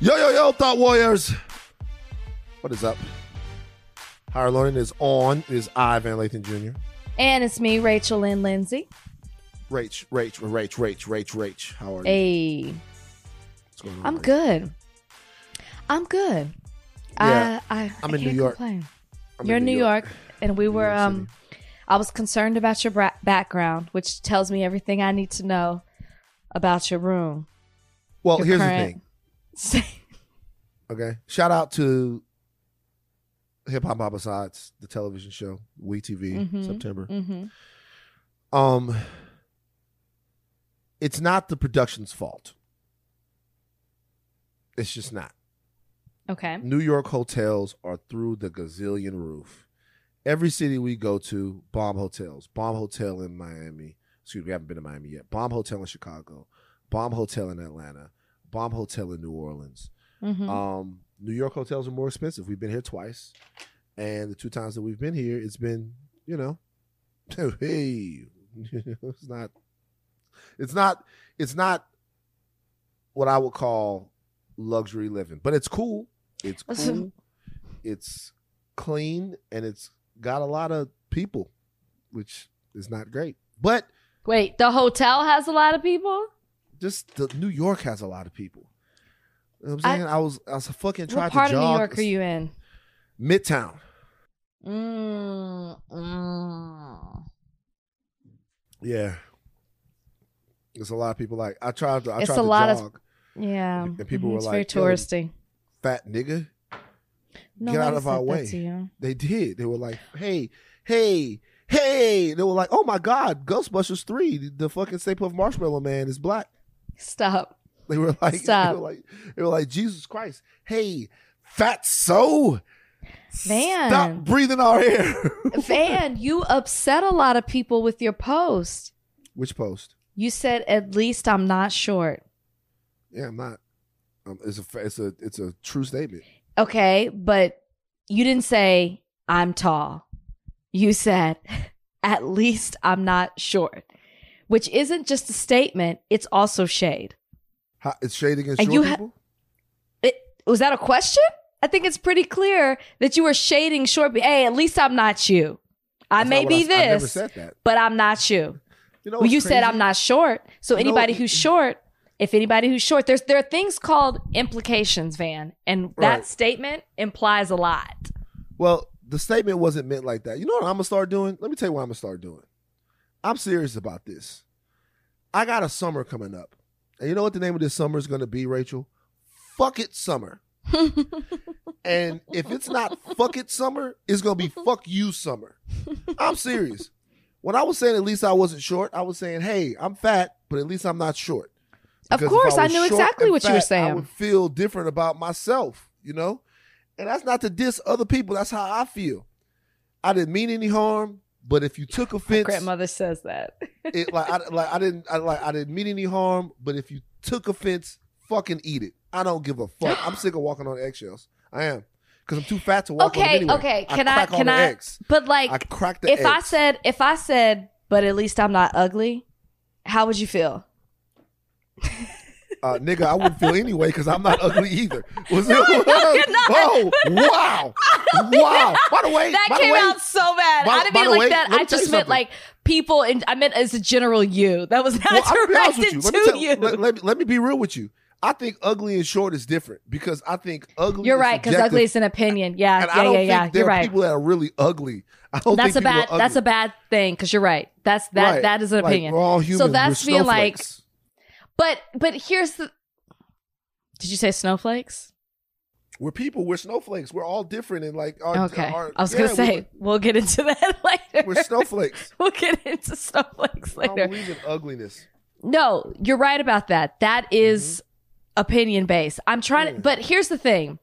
Yo, yo, yo, Thought Warriors. What is up? Higher Learning is on. It is I, Van Lathan Jr. And it's me, Rachel Lynn Lindsay. Rach, Rach, Rach, Rach, Rach, Rach. How are you? Hey, What's going on, I'm Rach? good. I'm good. Yeah, I, I, I'm in New York. complain. I'm You're in New York, and we were. Um, I was concerned about your bra- background, which tells me everything I need to know about your room. Well, your here's the current- Okay. Shout out to Hip Hop Homicides, the television show, We TV, Mhm. September. hmm Um, it's not the production's fault. It's just not. Okay. New York hotels are through the gazillion roof. Every city we go to, bomb hotels. Bomb hotel in Miami. Excuse me, we haven't been to Miami yet. Bomb hotel in Chicago. Bomb hotel in Atlanta. Bomb hotel in New Orleans. hmm Um, New York hotels are more expensive. We've been here twice, and the two times that we've been here, it's been you know, hey, it's not, it's not, it's not what I would call luxury living, but it's cool. It's cool. it's clean, and it's got a lot of people, which is not great. But Wait, the hotel has a lot of people. Just the New York has a lot of people. You know what I- I'm saying? I, was I was fucking trying What part to of. New York are you in? Midtown. Mm, mm. Yeah. There's a lot of people like I tried to I It's tried a to lot of- Yeah, And people mhm, were it's like, very touristy. Fat nigga. No, get out of our way. They did. They were like, hey, hey, hey. They were like, oh my God, Ghostbusters 3, the fucking Stay Puft Marshmallow Man is black. Stop. They were like, Stop. They were like, they were like, Jesus Christ. Hey, fat so. Man. Stop breathing our air. Van, you upset a lot of people with your post. Which post? You said, at least I'm not short. Yeah, I'm not. Um, it's a it's a it's a true statement. Okay, but you didn't say, I'm tall. You said, at least I'm not short, which isn't just a statement, it's also shade. How, it's shade against And short you ha- people. It, was that a question? I think it's pretty clear that you were shading short. Hey, at least I'm not you. I That's may be I, I this, that. but I'm not you. You know, well, you said? I'm not short. So You anybody who's short, if anybody who's short, there's there are things called implications, Van, and that Right. statement implies a lot. Well, the statement wasn't meant like that. You know what I'm gonna start doing? Let me tell you what I'm gonna start doing. I'm serious about this. I got a summer coming up, and you know what the name of this summer is gonna be, Rachel? Fuck it, summer. And if it's not fuck it, summer, it's gonna be fuck you, summer. I'm serious. When I was saying at least I wasn't short, I was saying, hey, I'm fat, but at least I'm not short. Of Because if course, I was knew exactly what you were fat, I saying. would feel different about myself, you know? And that's not to diss other people. That's how I feel. I didn't mean any harm, but if you took offense, My grandmother says that. it like I like I didn't I like I didn't mean any harm, but if you took offense, fucking eat it. I don't give a fuck. I'm sick of walking on eggshells. I am. Because I'm too fat to walk on them okay, anyway. okay. I Can I? Can I? eggs. But like, I crack the if I said, if I said, but at least I'm not ugly, how would you feel? uh, nigga, I wouldn't feel anyway because I'm not ugly either. Was it? you're not. Oh, wow, wow. By the way, That came way, out so bad. by- I didn't mean like way, that. me I just meant something. like people, and I meant as a general you. That was not well, I'll be honest directed with to you. Let me, tell, you. Let, let me, let me be real with you. I think ugly and short is different because I think ugly. You're right, because ugly is an opinion. Yeah, and I yeah, don't yeah, think yeah. there You're are right. people that are really ugly. I don't That's a bad. That's a bad thing because you're right. That's that. Right. That is an Like, opinion. we're all human. So that's being like- But but here's the. Did you say snowflakes? We're people. We're snowflakes. We're all different and like. Our, Okay, our- I was yeah, gonna say we'll get into that later. we're, snowflakes. we'll get into snowflakes I don't later. believe in ugliness. No, you're right about that. That is opinion based. I'm trying Mm-hmm. To, but here's the thing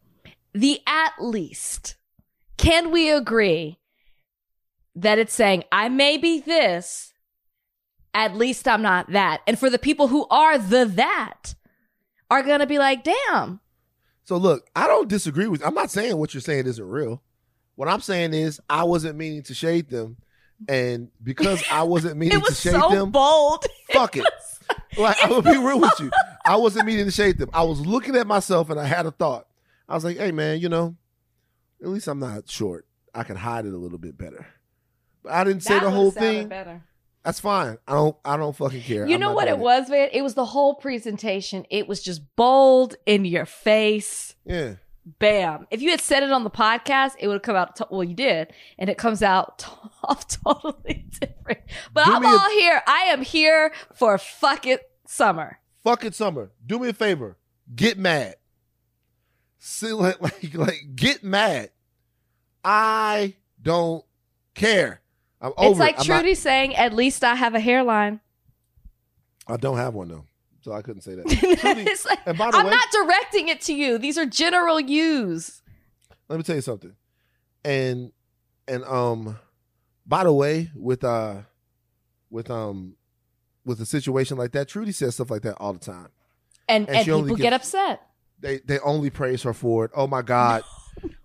the at least. Can we agree that it's saying, I may be this, at least I'm not that? And for the people who are the that, are going to be like, damn. So look, I don't disagree with. I'm not saying what you're saying isn't real. What I'm saying is I wasn't meaning to shade them, and because I wasn't meaning was to shade so them, bold. fuck it. Like I'm gonna be real with you. I wasn't meaning to shade them. I was looking at myself and I had a thought. I was like, hey man, you know, at least I'm not short. I can hide it a little bit better. But I didn't say That the whole thing. Better. That's fine. I don't I don't fucking care. You I'm know what it was, man? It was the whole presentation. It was just bold in your face. Yeah. Bam. If you had said it on the podcast, it would have come out. To- well, you did, and it comes out t- off totally different. But Do I'm me a- all here. I am here for fuck it summer. Fuck it, summer. Do me a favor. Get mad. See, like, like, like, get mad. I don't care. I'm over it's like it. I'm not- Trudy saying, "At least I have a hairline." I don't have one though, so I couldn't say that. Trudy, like, and by the I'm way, not directing it to you. These are general use. let me tell you something. And and um, by the way, with uh, with um, with a situation like that, Trudy says stuff like that all the time. And And and, people get upset. They they only praise her for it. Oh my God.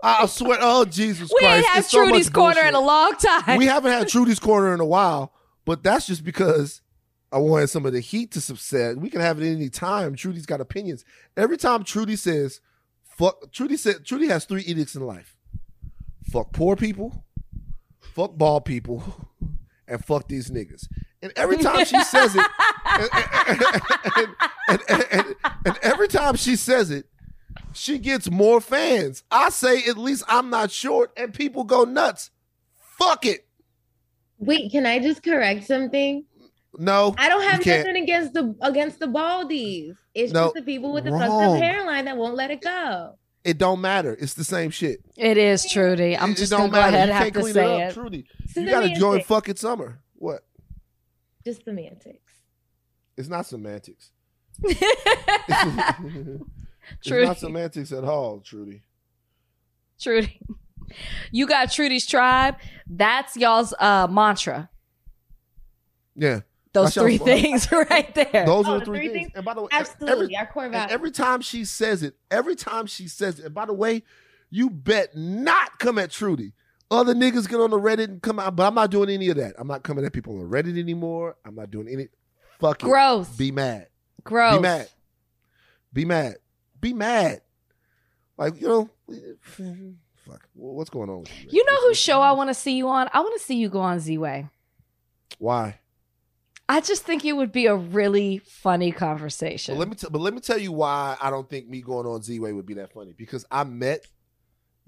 I swear, oh Jesus We Christ! ain't had so Trudy's corner bullshit. in a long time. we haven't had Trudy's corner in a while, but that's just because I wanted some of the heat to subside. We can have it any time. Trudy's got opinions. Every time Trudy says, "Fuck," Trudy said, Trudy has three edicts in life: fuck poor people, fuck bald people, and fuck these niggas. And every time she says it, and- and- and- and every time she says it, she gets more fans. I say, at least I'm not short, and people go nuts. Fuck it. Wait, can I just correct something? No, I don't You have can't. nothing against the against the baldies. It's No, just the people with the fucked up hairline that won't let it go. it don't matter. It's the same shit. It is Trudy. I'm It- it just don't gonna go matter. ahead You and have can't to clean say it it. up, Trudy. So You gotta join answer- fucking summer. What? just semantics. It's not semantics. it's not semantics at all, Trudy. Trudy. You got Trudy's tribe. That's y'all's uh mantra. Yeah, Those three mo- things right there. those Oh, are the the three, three things. things? And by the way, Absolutely, every, our core and value. every time she says it, every time she says it, and by the way, you bet not come at Trudy. Other niggas get on the Reddit and come out, but I'm not doing any of that. I'm not coming at people on Reddit anymore. I'm not doing any. Fuck it. Be mad. Growth. Be mad. Be mad. Be mad. Like, you know, fuck. What's going on with you? You know whose show I want to see you on? I want to see you go on Z Way. Why? I just think it would be a really funny conversation. But let me t- but let me tell you why I don't think me going on Z Way would be that funny. Because I met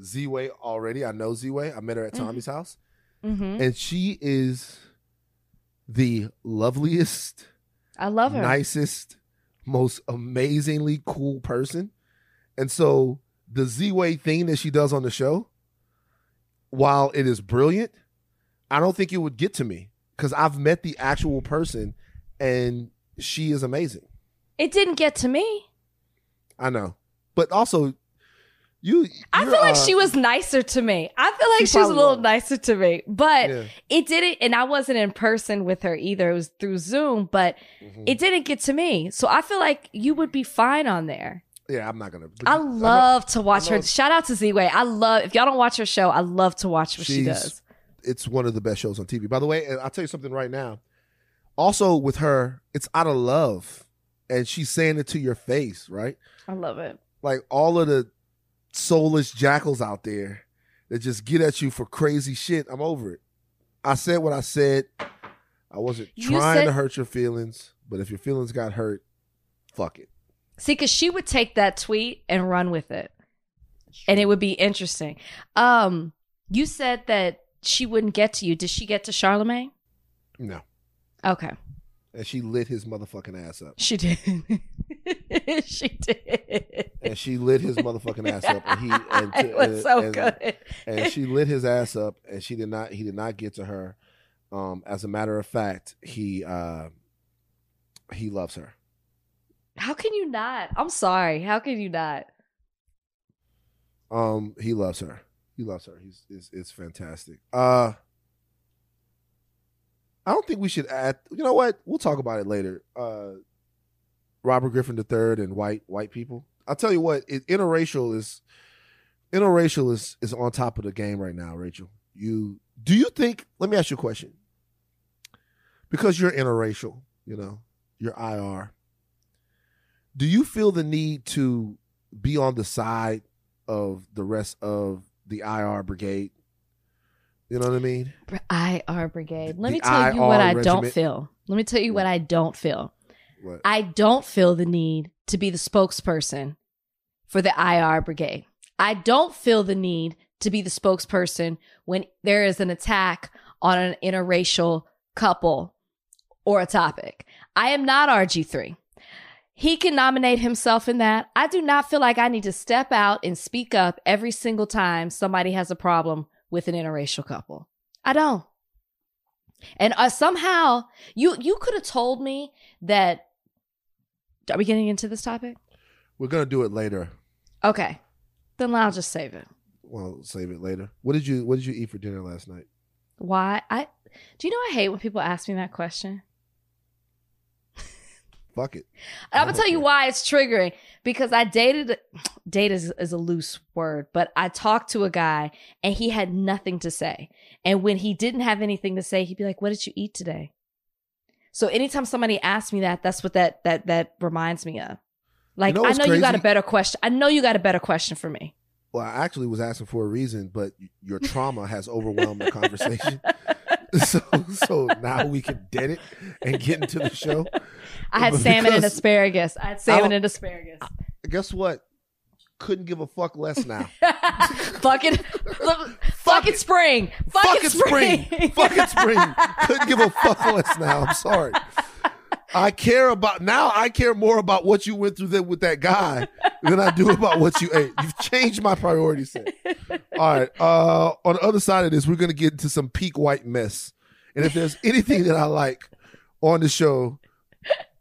Z Way already. I know Z Way. I met her at Mhm. Tommy's house. hmm And she is the loveliest, I love her. nicest, most amazingly cool person. And so the Z Way thing that she does on the show, while it is brilliant, I don't think it would get to me because I've met the actual person and she is amazing. It didn't get to me. I know. But also, you. I feel like uh, she was nicer to me. I feel like She she, was a little was. nicer to me, but Yeah. it didn't. And I wasn't in person with her either. It was through Zoom, but Mhm. it didn't get to me. So I feel like you would be fine on there. yeah, I'm not gonna. I love to watch her. Shout out to Z Way. I love if y'all don't watch her show. I love to watch what she does. it's one of the best shows on TV. By the way, and I'll tell you something right now. Also, with her, it's out of love, and she's saying it to your face, right? I love it. Like all of the soulless jackals out there that just get at you for crazy shit. I'm over it. I said what I said. I wasn't You trying said- to hurt your feelings, but if your feelings got hurt, fuck it. See, because she would take that tweet and run with it, and it would be interesting. Um, you said that she wouldn't get to you. Did she get to Charlemagne? No, Okay, and she lit his motherfucking ass up. she did. she did. and she lit his motherfucking ass up, and he and, it was and- so and- good. and she lit his ass up, and she did not. He did not get to her. Um, as a matter of fact, he uh, he loves her. How can you not? I'm sorry. How can you not? Um, he loves her. He loves her. He's it's, it's fantastic. Uh, I don't think we should add. You know what? We'll talk about it later. Uh, Robert Griffin III and white white people. I'll tell you what. It, interracial is interracial is is on top of the game right now. Rachel, you do you think? Let me ask you a question. Because you're interracial, you know, you're IR. Do you feel the need to be on the side of the rest of the IR brigade? You know what I mean? IR Brigade. Let The me tell you what IR I don't feel. Let me tell you what I don't feel. What? I don't feel the need to be the spokesperson for the IR Brigade. I don't feel the need to be the spokesperson when there is an attack on an interracial couple or a topic. I am not RG3. He can nominate himself in that. I do not feel like I need to step out and speak up every single time somebody has a problem with an interracial couple. I don't. And uh, somehow you you could have told me that are we getting into this topic? We're gonna do it later. Okay. Then I'll just save it. Well, save it later. What did you What did you eat for dinner last night? Why? I do you know I hate when people ask me that question? Fuck it. I'm gonna tell you why it's triggering because I dated date is, is a loose word, but I talked to a guy and he had nothing to say. And when he didn't have anything to say, he'd be like, "What did you eat today?" So anytime somebody asks me that, that's what that that that reminds me of. Like know I know you got a better question. I know you got a better question for me. Well, I actually was asking for a reason, but your trauma has overwhelmed the conversation. so, so now we can dead it and get into the show. I had salmon and asparagus. I had salmon don't- and asparagus. Guess what? Couldn't give a fuck less now. Fucking, fucking spring. Fucking Fucking spring. spring. Fucking spring. Couldn't give a fuck less now. I'm sorry. I care about now. I care more about what you went through there with that guy than I do about what you ate. You've changed my priority set. All right. Uh, on the other side of this, we're gonna get into some peak white mess. And if there's anything that I like on the show,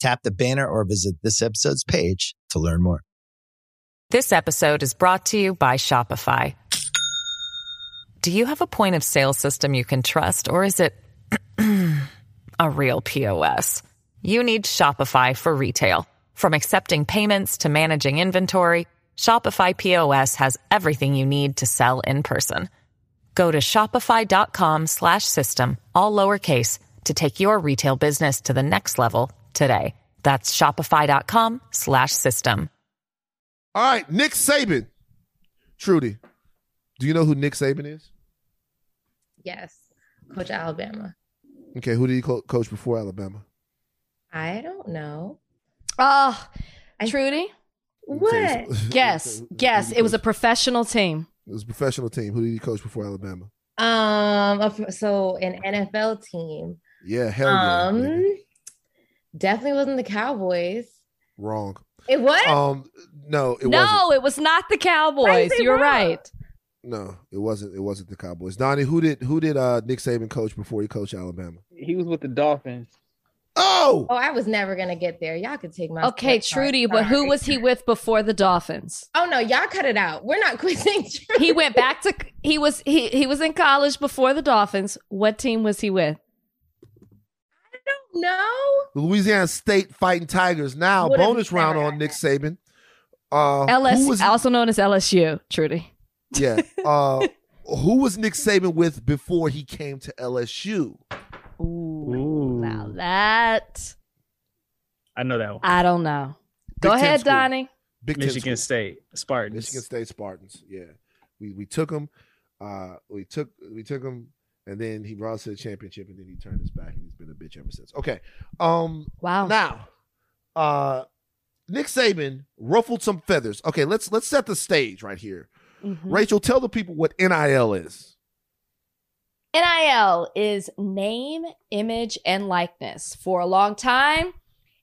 Tap the banner or visit this episode's page to learn more. This episode is brought to you by Shopify. Do you have a point of sale system you can trust, or is it a real POS? You need Shopify for retail. From accepting payments to managing inventory, Shopify POS has everything you need to sell in person. Go to shopify.com slash system, all lowercase, to take your retail business to the next level today. That's shopify.com slash system. All right, Nick Saban. Trudy, do you know who Nick Saban is? Yes. Coach Alabama. Okay, who did he co- coach before Alabama? I don't know. Oh, I- Trudy. What? Yes, yes. It was a professional team. It was a professional team. Who did he coach before Alabama? Um. So an NFL team. Yeah, hell yeah. um. Nigga. Definitely wasn't the Cowboys. Wrong. It was. Um, no, it no, wasn't. No, it was not the Cowboys. You're wrong? right. No, it wasn't. It wasn't the Cowboys. Donnie, who did who did uh Nick Saban coach before he coached Alabama? He was with the Dolphins. Oh, oh, I was never gonna get there. Y'all could take my. Okay, step back. Trudy, but who was he with before the Dolphins? Oh no, y'all cut it out. We're not quizzing. Trudy. He went back to he was he he was in college before the Dolphins. What team was he with? No. Louisiana State Fighting Tigers. Now Would've bonus round on Nick. Saban. Uh, LS, who was, also known as LSU. Trudy. yeah. Uh, who was Nick Saban with before he came to LSU? Ooh, Ooh. now that I know that one. I don't know. Go Big Ten ahead, school. Donnie. Big Michigan. State Spartans. Michigan State Spartans. Yeah, we we took them. Uh, we took we took him, and then he brought us to the championship, and then he turned his back, and he's been a bitch ever since. Okay, um, Wow. now, uh, Nick Saban ruffled some feathers. Okay, let's let's set the stage right here. Mhm. Rachel, tell the people what NIL is. NIL is name, image, and likeness. For a long time,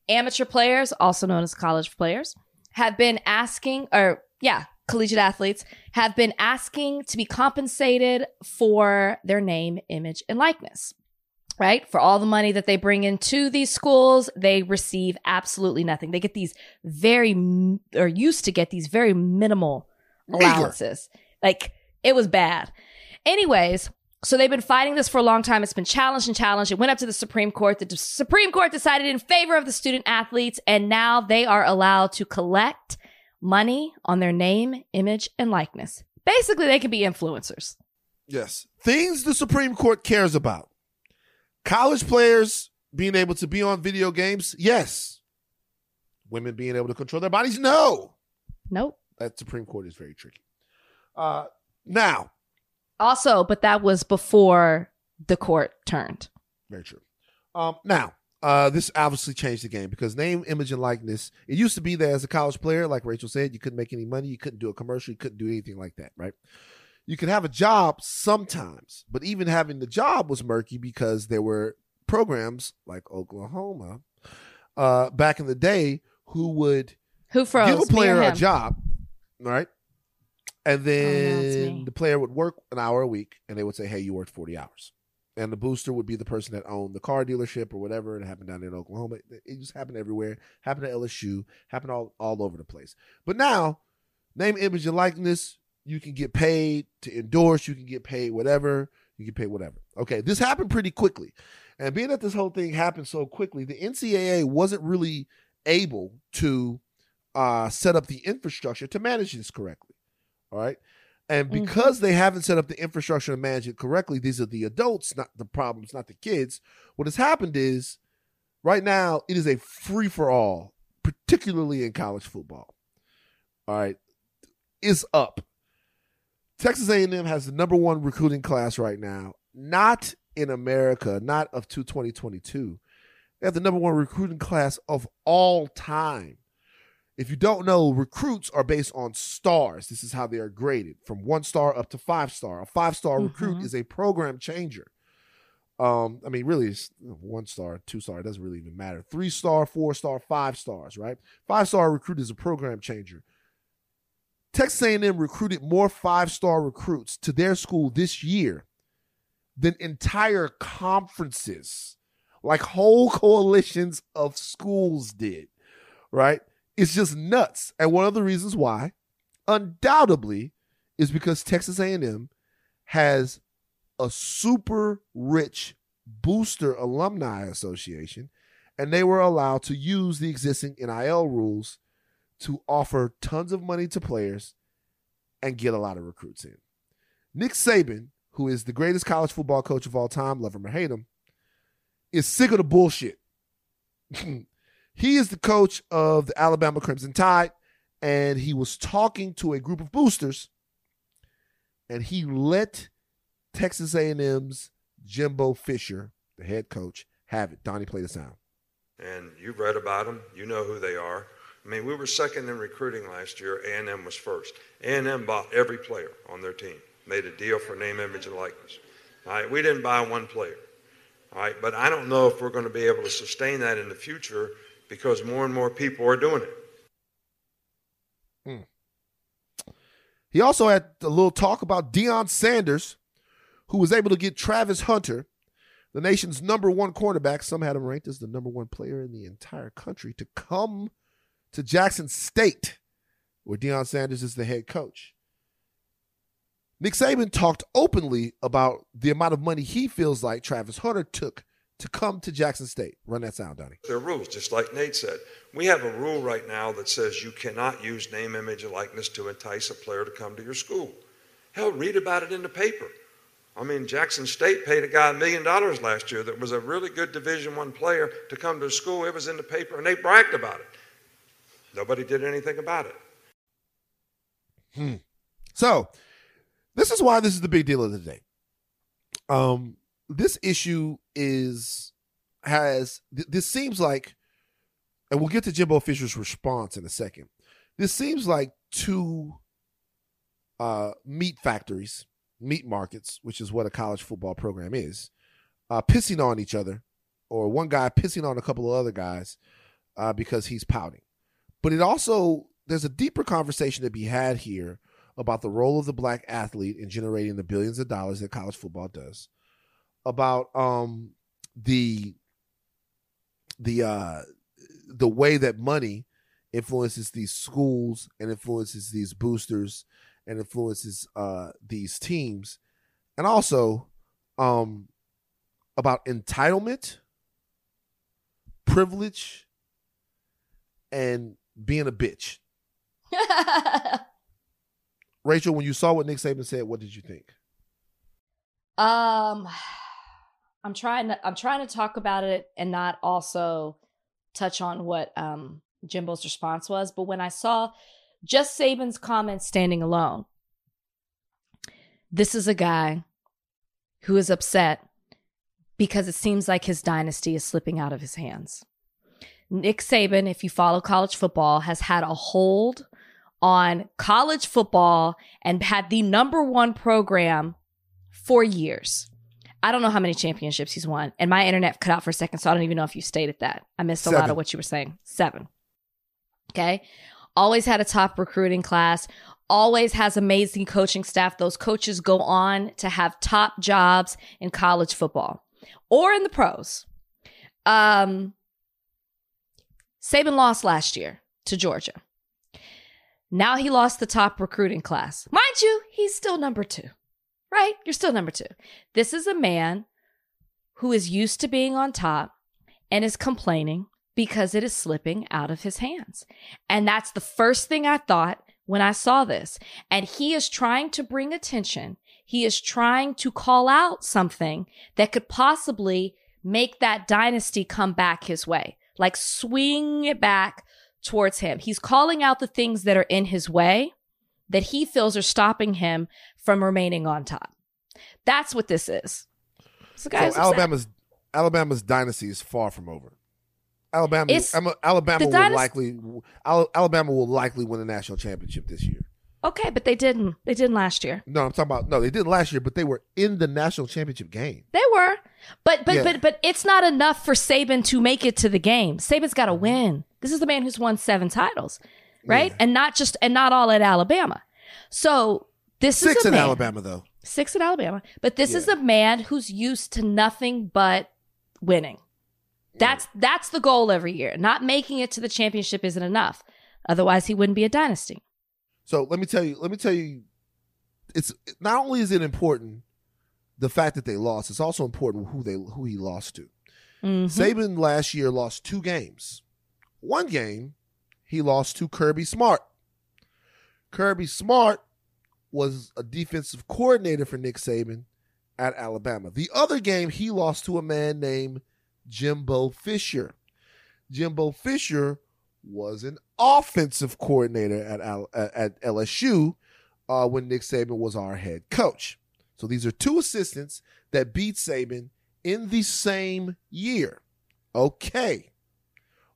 amateur players, also known as college players, have been asking, or yeah, collegiate athletes have been asking to be compensated for their name, image, and likeness. right? For all the money that they bring into these schools, they receive absolutely nothing. They get these very, or used to get these very minimal allowances. Like it was bad. Anyways, so they've been fighting this for a long time. It's been challenged and challenged. It went up to the Supreme Court. The Supreme Court decided in favor of the student athletes, and now they are allowed to collect money on their name, image, and likeness. Basically, they can be influencers. Yes. Things the Supreme Court cares about. College players being able to be on video games, yes. Women being able to control their bodies, no. Nope. That Supreme Court is very tricky. Uh, now, Also, but that was before the court turned. very true. Um, now, uh, this obviously changed the game because name, image, and likeness. It used to be that as a college player, like Rachel said, you couldn't make any money, you couldn't do a commercial, you couldn't do anything like that, right? You could have a job sometimes, but even having the job was murky because there were programs like Oklahoma uh, back in the day who would Who froze? give a player a job, right? And Oh, no, then the player would work an hour a week, and they would say, "Hey, you worked forty hours." And the booster would be the person that owned the car dealership or whatever. It happened down in Oklahoma. It it just happened everywhere. Happened to LSU. Happened all all over the place. But now, name, image, and likeness. You can get paid to endorse. You can get paid whatever. You can pay whatever. Okay, this happened pretty quickly, and being that this whole thing happened so quickly, the NCAA wasn't really able to uh, set up the infrastructure to manage this correctly. All right. And Mhm. because they haven't set up the infrastructure to manage it correctly, these are the adults, not the problems, not the kids. What has happened is right now it is a free for all, particularly in college football. All right. Is up. Texas A&M has the number one recruiting class right now, not in America, not of 2022. They have the number one recruiting class of all time. If you don't know, recruits are based on stars. This is how they are graded from one star up to five star. A five star recruit Mhm. is a program changer. Um, I mean, really, it's one star, two star, it doesn't really even matter. Three star, four star, five stars, right? Five star recruit is a program changer. Texas A&M recruited more five star recruits to their school this year than entire conferences, like whole coalitions of schools did, right? It's just nuts. And one of the reasons why, undoubtedly, is because Texas A&M has a super rich booster alumni association, and they were allowed to use the existing NIL rules to offer tons of money to players and get a lot of recruits in. Nick Saban, who is the greatest college football coach of all time, love him or hate him, is sick of the bullshit. he is the coach of the Alabama Crimson Tide, and he was talking to a group of boosters, and he let Texas A&M's Jimbo Fisher, the head coach, have it. Donnie, play the sound. and you've read about them. You know who they are. I mean, we were second in recruiting last year. A&M was first. A&M bought every player on their team, made a deal for name, image, and likeness. All right, we didn't buy one player. All right, but I don't know if we're going to be able to sustain that in the future because more and more people are doing it. Hmm. He also had a little talk about Deion Sanders, who was able to get Travis Hunter, the nation's number one cornerback. Some had him ranked as the number one player in the entire country to come to Jackson State, where Deion Sanders is the head coach. Nick Saban talked openly about the amount of money he feels like Travis Hunter took to come to Jackson State. Run that sound, Donnie. There are rules, just like Nate said. We have a rule right now that says you cannot use name, image, and likeness to entice a player to come to your school. Hell, read about it in the paper. I mean, Jackson State paid a guy a million dollars last year that was a really good Division One player to come to school. It was in the paper, and they bragged about it. Nobody did anything about it. Hmm. So, this is why this is the big deal of the day. Um, this issue is has th- this seems like, and we'll get to Jimbo Fisher's response in a second. This seems like two uh, meat factories, meat markets, which is what a college football program is, uh, pissing on each other, or one guy pissing on a couple of other guys uh, because he's pouting. But it also there's a deeper conversation to be had here about the role of the black athlete in generating the billions of dollars that college football does, about um, the the uh the way that money influences these schools and influences these boosters and influences uh these teams. And also um about entitlement privilege and being a bitch. Rachel when you saw what nick saban said what did you think? Um, I'm trying to I'm trying to talk about it and not also touch on what um Jimbo's response was. But when I saw just Saban's comments standing alone, this is a guy who is upset because it seems like his dynasty is slipping out of his hands. Nick Saban, if you follow college football, has had a hold on college football and had the number one program for years. I don't know how many championships he's won. And my internet cut out for a second, so I don't even know if you stated that. I missed a lot of what you were saying. Seven. Okay. Always had a top recruiting class, always has amazing coaching staff. Those coaches go on to have top jobs in college football or in the pros. Um, Saban lost last year to Georgia. Now he lost the top recruiting class. Mind you, he's still number two right? You're still number two. This is a man who is used to being on top and is complaining because it is slipping out of his hands. And that's the first thing I thought when I saw this. And he is trying to bring attention. He is trying to call out something that could possibly make that dynasty come back his way, like swing it back towards him. He's calling out the things that are in his way that he feels are stopping him from remaining on top. That's what this is. So, guys, so Alabama's Alabama's dynasty is far from over. Alabama, It's- Alabama, will dynasty- likely Alabama will likely win the national championship this year. okay, but they didn't. They didn't last year. No, I'm talking about no, they didn't last year, but they were in the national championship game. They were, but but Yeah. but but it's not enough for Saban to make it to the game. Saban's got to mm-hmm. win. This is the man who's won seven titles, right? Yeah. And not just and not all at Alabama. So this Six is a in man, Alabama though. six in Alabama. But this is a man who's used to nothing but winning. That's that's the goal every year. Not making it to the championship isn't enough. Otherwise, he wouldn't be a dynasty. So let me tell you, let me tell you, it's not only is it important the fact that they lost, it's also important who they who he lost to. Mhm. Saban last year lost two games. One game, he lost to Kirby Smart. Kirby Smart was a defensive coordinator for Nick Saban at Alabama. The other game, he lost to a man named Jimbo Fisher. Jimbo Fisher was an offensive coordinator at at LSU uh, when Nick Saban was our head coach. So these are two assistants that beat Saban in the same year. Okay.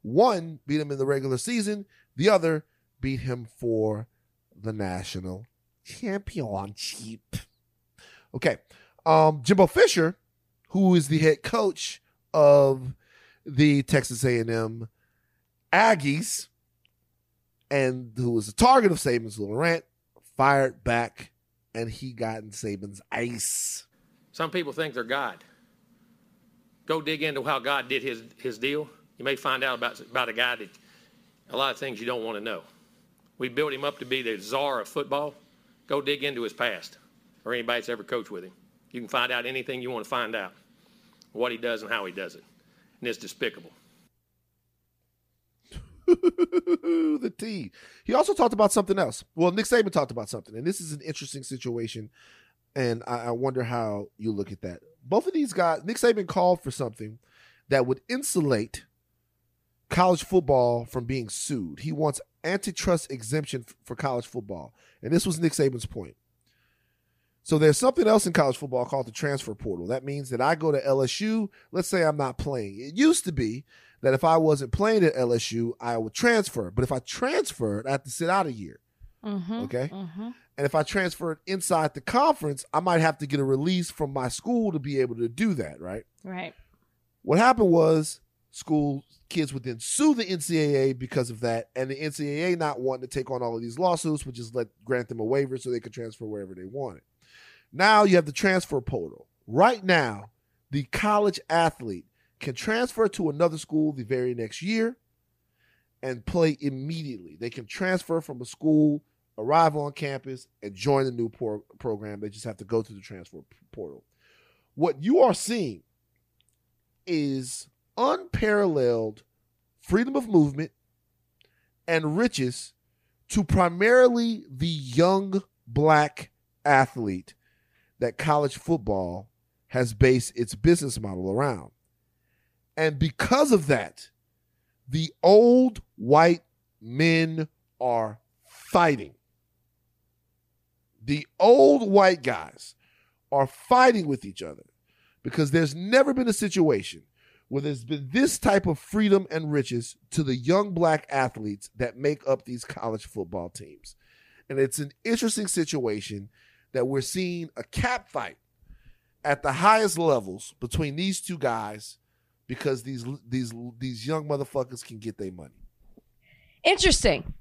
One beat him in the regular season, the other beat him for the national championship. Okay. Um, Jimbo Fisher, who is the head coach of the Texas A&M Aggies, and who was the target of Saban's rant, fired back, and he got in Saban's ice. Some people think they're God. Go dig into how God did his, his deal. You may find out about, about a guy that a lot of things you don't want to know. We built him up to be the czar of football. Go dig into his past or anybody that's ever coached with him. You can find out anything you want to find out, what he does and how he does it. And it's despicable. the T. He also talked about something else. Well, Nick Saban talked about something, and this is an interesting situation, and I, I wonder how you look at that. Both of these guys, Nick Saban called for something that would insulate college football from being sued. He wants antitrust exemption for college football, and this was Nick Saban's point. So there's something else in college football called the transfer portal. That means that I go to LSU. Let's say I'm not playing. It used to be that if I wasn't playing at LSU, I would transfer. But if I transferred, I have to sit out a year. Mhm, Okay. mhm. And if I transferred inside the conference, I might have to get a release from my school to be able to do that, right? Right. What happened was school kids would then sue the NCAA because of that, and the NCAA not wanting to take on all of these lawsuits would just let grant them a waiver so they could transfer wherever they wanted. Now you have the transfer portal. Right now, the college athlete can transfer to another school the very next year and play immediately. They can transfer from a school, arrive on campus, and join the new por- program. They just have to go through the transfer portal. What you are seeing is unparalleled freedom of movement and riches to primarily the young black athlete that college football has based its business model around. And because of that, the old white men are fighting. The old white guys are fighting with each other because there's never been a situation where there's been this type of freedom and riches to the young black athletes that make up these college football teams. And it's an interesting situation that we're seeing a cap fight at the highest levels between these two guys because these these these young motherfuckers can get their money. Interesting.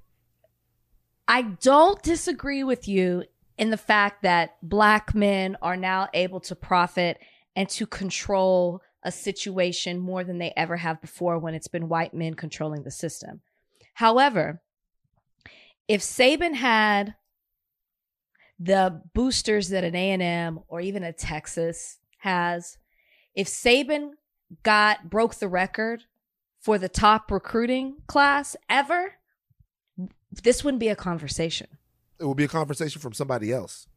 I don't disagree with you in the fact that black men are now able to profit and to control a situation more than they ever have before when it's been white men controlling the system. However, if Saban had the boosters that an A&M or even a Texas has, if Saban got broke the record for the top recruiting class ever, this wouldn't be a conversation. It would be a conversation from somebody else.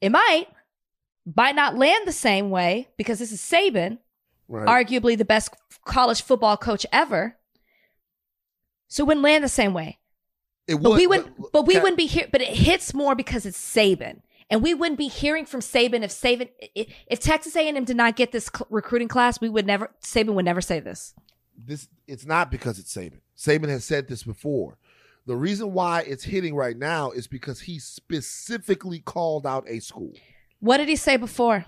It might, might not land the same way because this is Saban, Right. arguably the best college football coach ever. So it wouldn't land the same way. it But would, we wouldn't. But, we Kat, wouldn't be here. But it hits more because it's Saban, and we wouldn't be hearing from Saban if Saban if, if Texas A&M did not get this cl- recruiting class, we would never. Saban would never say this. this it's not because it's Saban. Saban has said this before. The reason why it's hitting right now is because he specifically called out a school. What did he say before?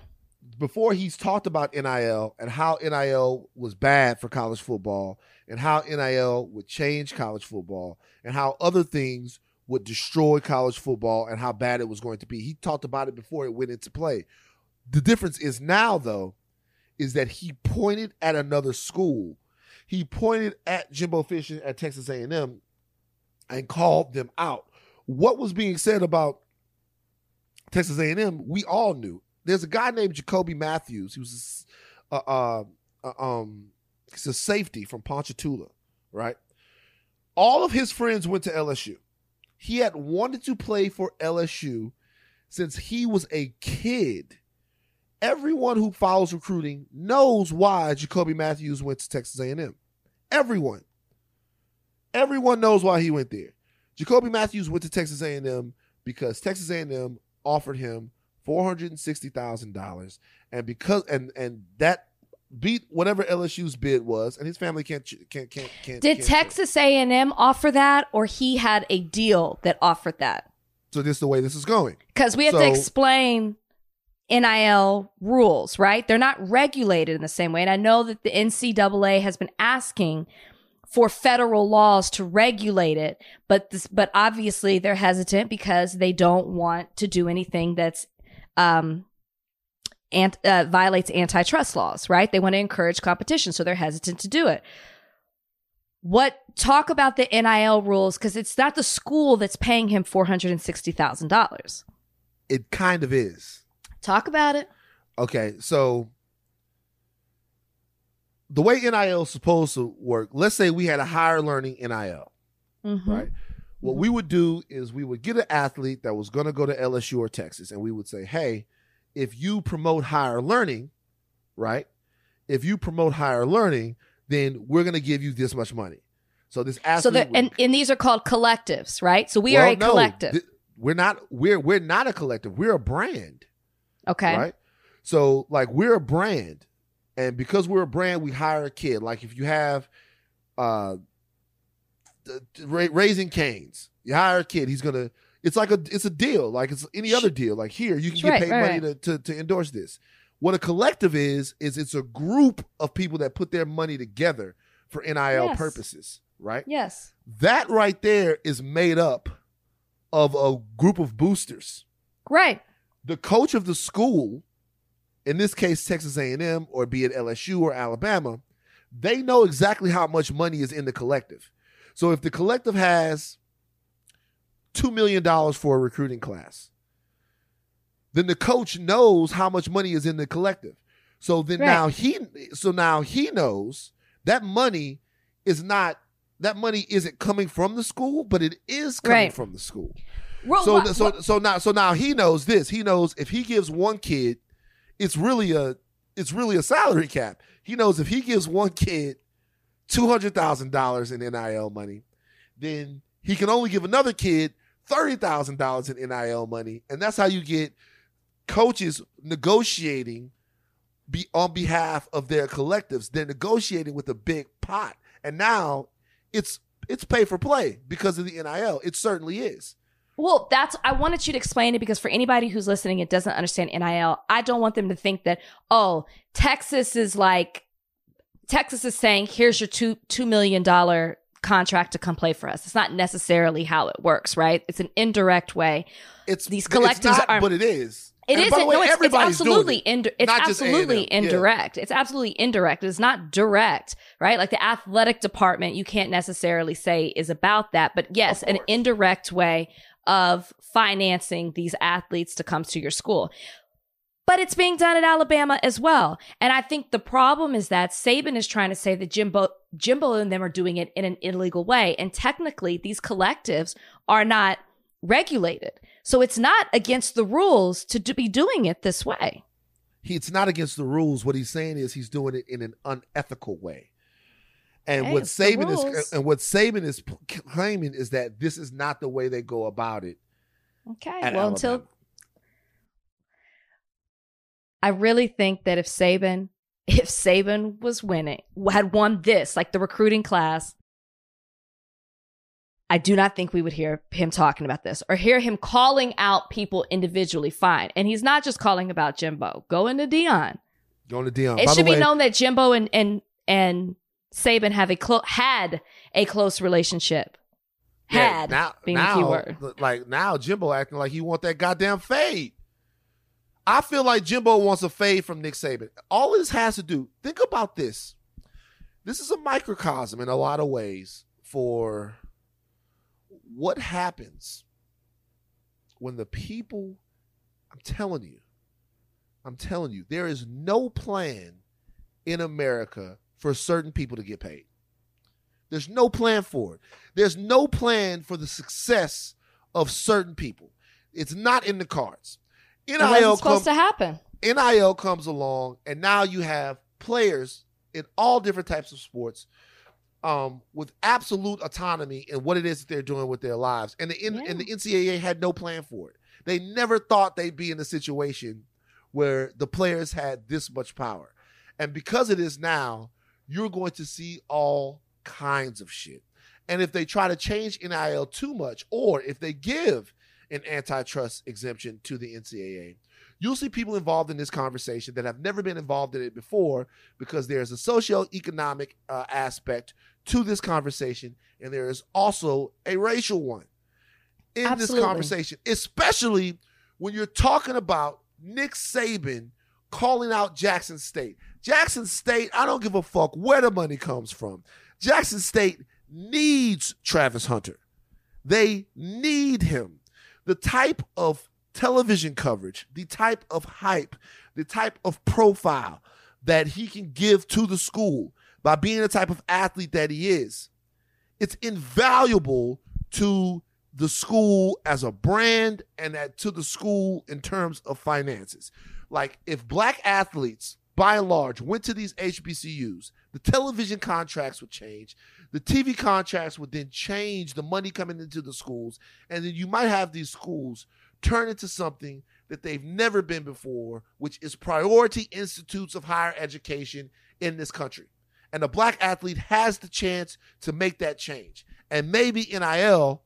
Before he's talked about NIL and how NIL was bad for college football and how NIL would change college football and how other things would destroy college football and how bad it was going to be. He talked about it before it went into play. The difference is now though is that he pointed at another school. He pointed at Jimbo Fisher at Texas A&M and called them out. What was being said about Texas A&M, we all knew. There's a guy named Jacoby Mathews. He was a, uh, uh, um, he's a safety from Ponchatoula, right? All of his friends went to LSU. He had wanted to play for LSU since he was a kid. Everyone who follows recruiting knows why Jacoby Mathews went to Texas A&M. Everyone. Everyone knows why he went there. Jacoby Mathews went to Texas A&M because Texas A&M offered him four hundred and sixty thousand dollars, and because and and that beat whatever LSU's bid was, and his family can't can't can't can't. Did can't- Texas A&M offer that, or he had a deal that offered that? So this is the way this is going. Because we have to explain NIL rules, right? They're not regulated in the same way. And I know that the NCAA has been asking for federal laws to regulate it, but this, but obviously they're hesitant because they don't want to do anything that's um ant, uh, violates antitrust laws, right? They want to encourage competition, so they're hesitant to do it. What talk about the NIL rules because it's not the school that's paying him four hundred and sixty thousand dollars. It kind of is. Talk about it. Okay, so the way NIL is supposed to work, let's say we had a higher learning NIL, Mhm. right? What we would do is we would get an athlete that was going to go to LSU or Texas, and we would say, hey, if you promote higher learning, right? If you promote higher learning, then we're going to give you this much money. So this athlete, So that would- and, and these are called collectives, right? So we Well, are a no, collective. th- we're not. We're we're not a collective. We're a brand. okay. Right. So like we're a brand, and because we're a brand, we hire a kid. Like if you have, uh, th- th- ra- Raising Cane's, you hire a kid. He's gonna. It's like a. It's a deal. Like it's any other deal. Like here, you can get Right, paid right, money to, to to endorse this. What a collective is is it's a group of people that put their money together for NIL Yes. purposes. Right. Yes. That right there is made up of a group of boosters Right. the coach of the school in this case Texas A&M or be it LSU or Alabama, they know exactly how much money is in the collective. So if the collective has $2 million for a recruiting class, then the coach knows how much money is in the collective. So then Right. now he so now he knows that money is not that money isn't coming from the school, but it is coming Right. from the school. Well, So so so now so now he knows this. He knows if he gives one kid, it's really a it's really a salary cap. He knows if he gives one kid two hundred thousand dollars in NIL money, then he can only give another kid thirty thousand dollars in NIL money, and that's how you get coaches negotiating be on behalf of their collectives. They're negotiating with a big pot, and now it's it's pay for play because of the NIL. It certainly is. Well, that's I wanted you to explain it because for anybody who's listening and doesn't understand NIL, I don't want them to think that oh, Texas is like Texas is saying here's your two two million dollar contract to come play for us. It's not necessarily how it works, right? It's an indirect way. It's These it's collectives not, aren't- but it is. It is no, it's, it's absolutely it. indi- it's Not absolutely A&M. Yeah. indirect. It's absolutely indirect. It's not direct, right? Like the athletic department, you can't necessarily say is about that, but yes, an indirect way of financing these athletes to come to your school. But it's being done at Alabama as well. And I think the problem is that Saban is trying to say that Jimbo Jimbo and them are doing it in an illegal way. And technically, these collectives are not regulated. So it's not against the rules to do, be doing it this way. It's not against the rules. What he's saying is he's doing it in an unethical way. And Hey, what Saban is and what Saban is claiming is that this is not the way they go about it. Okay. Well, until I really think that if Saban, if Saban was winning, had won this, like the recruiting class, I do not think we would hear him talking about this or hear him calling out people individually. Fine. And he's not just calling about Jimbo. Go into Deion. Going to Deion. It By should the way, be known that Jimbo and and and Saban have a clo- had a close relationship. yeah, Had now, being now, a key word. like now Jimbo acting like he want that goddamn fade. I feel like Jimbo wants a fade from Nick Saban. All this has to do, think about this. This is a microcosm in a lot of ways for what happens when the people, I'm telling you, I'm telling you, there is no plan in America for certain people to get paid. There's no plan for it. There's no plan for the success of certain people. It's not in the cards. NIL supposed come- to happen. NIL comes along, and now you have players in all different types of sports um, with absolute autonomy in what it is that they're doing with their lives. And the, N- Yeah. and the NCAA had no plan for it. They never thought they'd be in a situation where the players had this much power. And because it is now, you're going to see all kinds of shit. And if they try to change NIL too much, or if they give an antitrust exemption to the NCAA, you'll see people involved in this conversation that have never been involved in it before because there's a socioeconomic uh, aspect to this conversation, and there is also a racial one in this conversation, especially when you're talking about Nick Saban calling out Jackson State. Jackson State, I don't give a fuck where the money comes from. Jackson State needs Travis Hunter. They need him. The type of television coverage, the type of hype, the type of profile that he can give to the school by being the type of athlete that he is, it's invaluable to the school as a brand and to the school in terms of finances. Like if black athletes by and large went to these HBCUs, the television contracts would change. The TV contracts would then change the money coming into the schools. And then you might have these schools turn into something that they've never been before, which is priority institutes of higher education in this country. And a black athlete has the chance to make that change. And maybe NIL,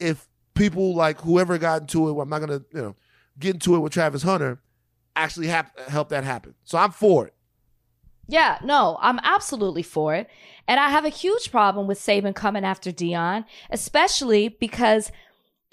if people like whoever got into it, I'm not gonna, you know, get into it with Travis Hunter, actually hap- help that happen. So I'm for it. Yeah, no, I'm absolutely for it. And I have a huge problem with Saban coming after Deion, especially because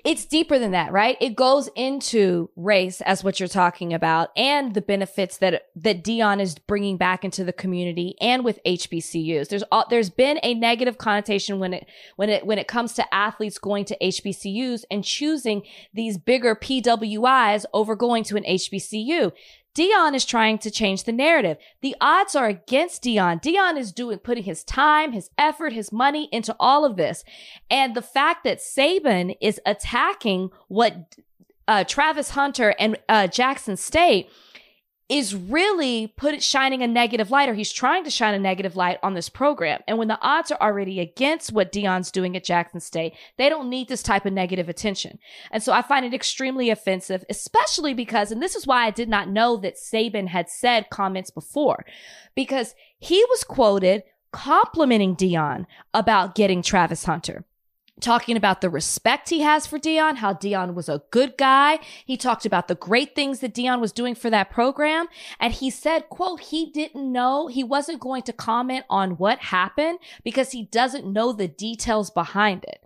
it's deeper than that, right? It goes into race as what you're talking about and the benefits that that Deion is bringing back into the community and with HBCUs. There's all, there's been a negative connotation when it when it when it comes to athletes going to HBCUs and choosing these bigger PWIs over going to an HBCU. Deion is trying to change the narrative. The odds are against Deion. Deion is doing, putting his time, his effort, his money into all of this. And the fact that Saban is attacking what uh, Travis Hunter and uh, Jackson State is really put shining a negative light or he's trying to shine a negative light on this program. And when the odds are already against what Deion's doing at Jackson State, they don't need this type of negative attention. And so I find it extremely offensive, especially because, and this is why I did not know that Saban had said comments before, because he was quoted complimenting Deion about getting Travis Hunter talking about the respect he has for Deion, how Deion was a good guy. He talked about the great things that Deion was doing for that program. And he said, quote, he didn't know, he wasn't going to comment on what happened because he doesn't know the details behind it.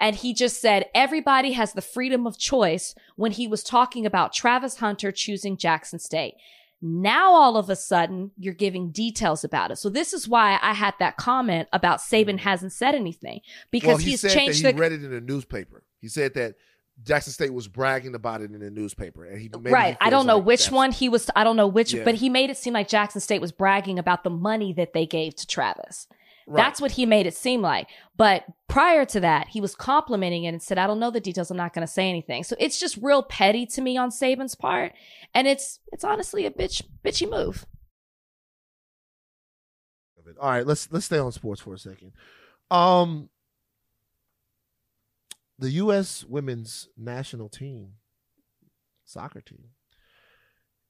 And he just said everybody has the freedom of choice when he was talking about Travis Hunter choosing Jackson State. Now all of a sudden you're giving details about it. So this is why I had that comment about Saban mm. hasn't said anything because well, he he's said changed he the read it in a newspaper. He said that Jackson State was bragging about it in the newspaper, and he right. I don't know like which one he was. I don't know which, Yeah. but he made it seem like Jackson State was bragging about the money that they gave to Travis. Right. That's what he made it seem like. But prior to that, he was complimenting it and said, I don't know the details. I'm not going to say anything. So it's just real petty to me on Saban's part. And it's, it's honestly a bitch, bitchy move. All right, let's let's stay on sports for a second. Um, the U.S. women's national team, soccer team,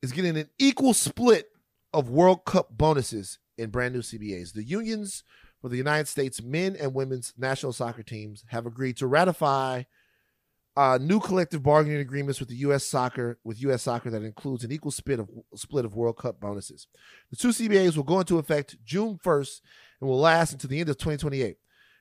is getting an equal split of World Cup bonuses in brand new CBAs. The unions for the United States men and women's national soccer teams have agreed to ratify uh, new collective bargaining agreements with the U.S. soccer with U.S. soccer that includes an equal split of split of World Cup bonuses. The two CBAs will go into effect June 1st and will last until the end of 2028.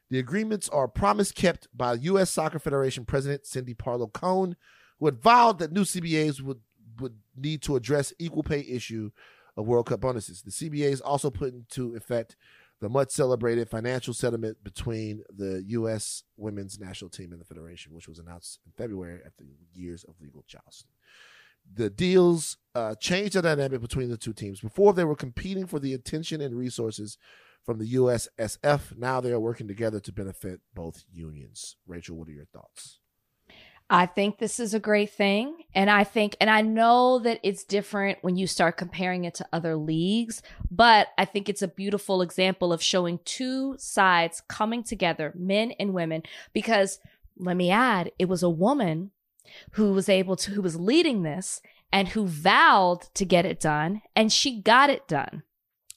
The agreements are promise kept by U.S. Soccer Federation President Cindy Parlow Cone, who had vowed that new CBAs would would need to address equal pay issue of World Cup bonuses. The CBAs also put into effect the much celebrated financial settlement between the U.S. women's national team and the federation, which was announced in February after years of legal jousting. The deals uh, changed the dynamic between the two teams. Before, they were competing for the attention and resources from the USSF. Now they are working together to benefit both unions. Rachel, what are your thoughts? I think this is a great thing. And I think, and I know that it's different when you start comparing it to other leagues, but I think it's a beautiful example of showing two sides coming together, men and women, because let me add, it was a woman who was able to, who was leading this and who vowed to get it done and she got it done.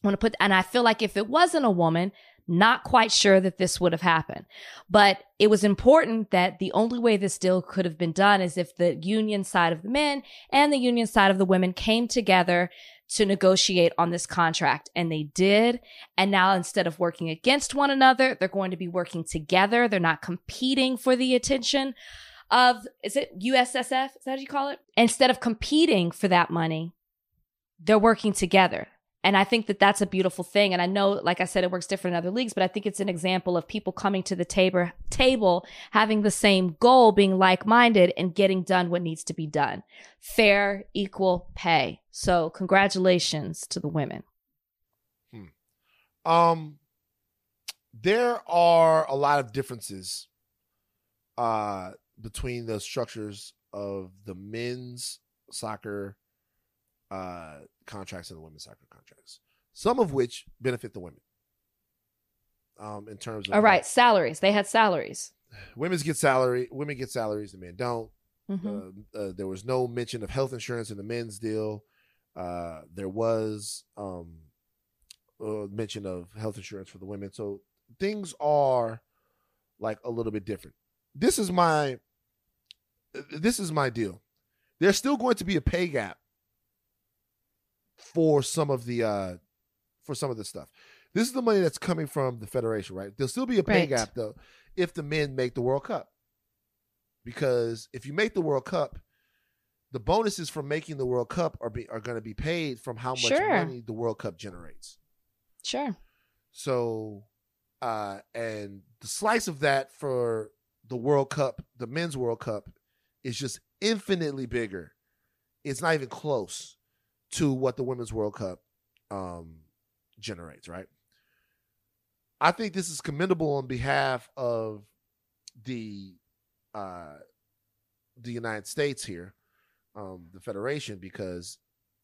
I want to put, and I feel like if it wasn't a woman, not quite sure that this would have happened. But it was important that the only way this deal could have been done is if the union side of the men and the union side of the women came together to negotiate on this contract. And they did. And now instead of working against one another, they're going to be working together. They're not competing for the attention of, is it USSF? Is that what you call it? Instead of competing for that money, they're working together. And I think that that's a beautiful thing. And I know, like I said, it works different in other leagues, but I think it's an example of people coming to the table, table, having the same goal, being like minded, and getting done what needs to be done. Fair, equal pay. So, congratulations to the women. Hmm. Um, there are a lot of differences uh, between the structures of the men's soccer uh, contracts and the women's soccer contracts. Some of which benefit the women. Um, in terms of All right, salaries. They had salaries. women's get salary, women get salaries, the men don't. Mhm. Uh, uh, there was no mention of health insurance in the men's deal. Uh, there was um, uh, mention of health insurance for the women. So things are like a little bit different. This is my this is my deal. There's still going to be a pay gap for some of the uh for some of the stuff. This is the money that's coming from the federation, right? There'll still be a pay Right. gap though if the men make the World Cup. because if you make the World Cup, the bonuses from making the World Cup are be, are going to be paid from how much Sure. money the World Cup generates. Sure. So, uh, and the slice of that for the World Cup, the men's World Cup, is just infinitely bigger. It's not even close to what the women's World Cup um, generates, right? I think this is commendable on behalf of the uh, the United States here, um, the federation, because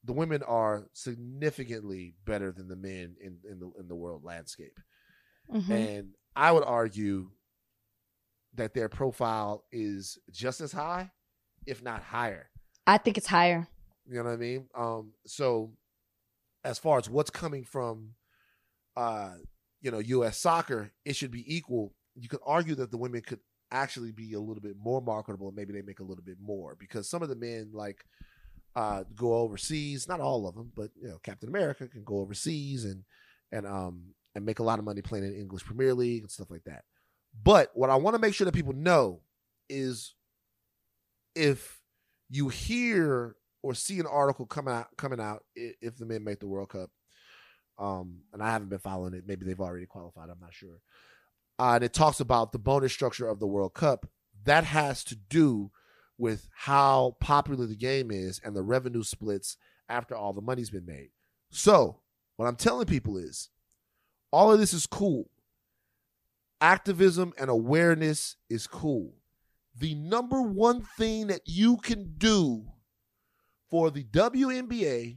the women are significantly better than the men in, in the in the world landscape. Mhm. And I would argue that their profile is just as high, if not higher. I think it's higher. You know what I mean? Um, so as far as what's coming from uh, you know, US soccer, it should be equal. You could argue that the women could actually be a little bit more marketable and maybe they make a little bit more because some of the men like uh go overseas, not all of them, but you know, Captain America can go overseas and and um and make a lot of money playing in English Premier League and stuff like that. But what I want to make sure that people know is if you hear or see an article coming out coming out if the men make the World Cup, um, and I haven't been following it. Maybe they've already qualified. I'm not sure. Uh, and it talks about the bonus structure of the World Cup. That has to do with how popular the game is and the revenue splits after all the money's been made. So, what I'm telling people is all of this is cool. Activism and awareness is cool. The number one thing that you can do for the WNBA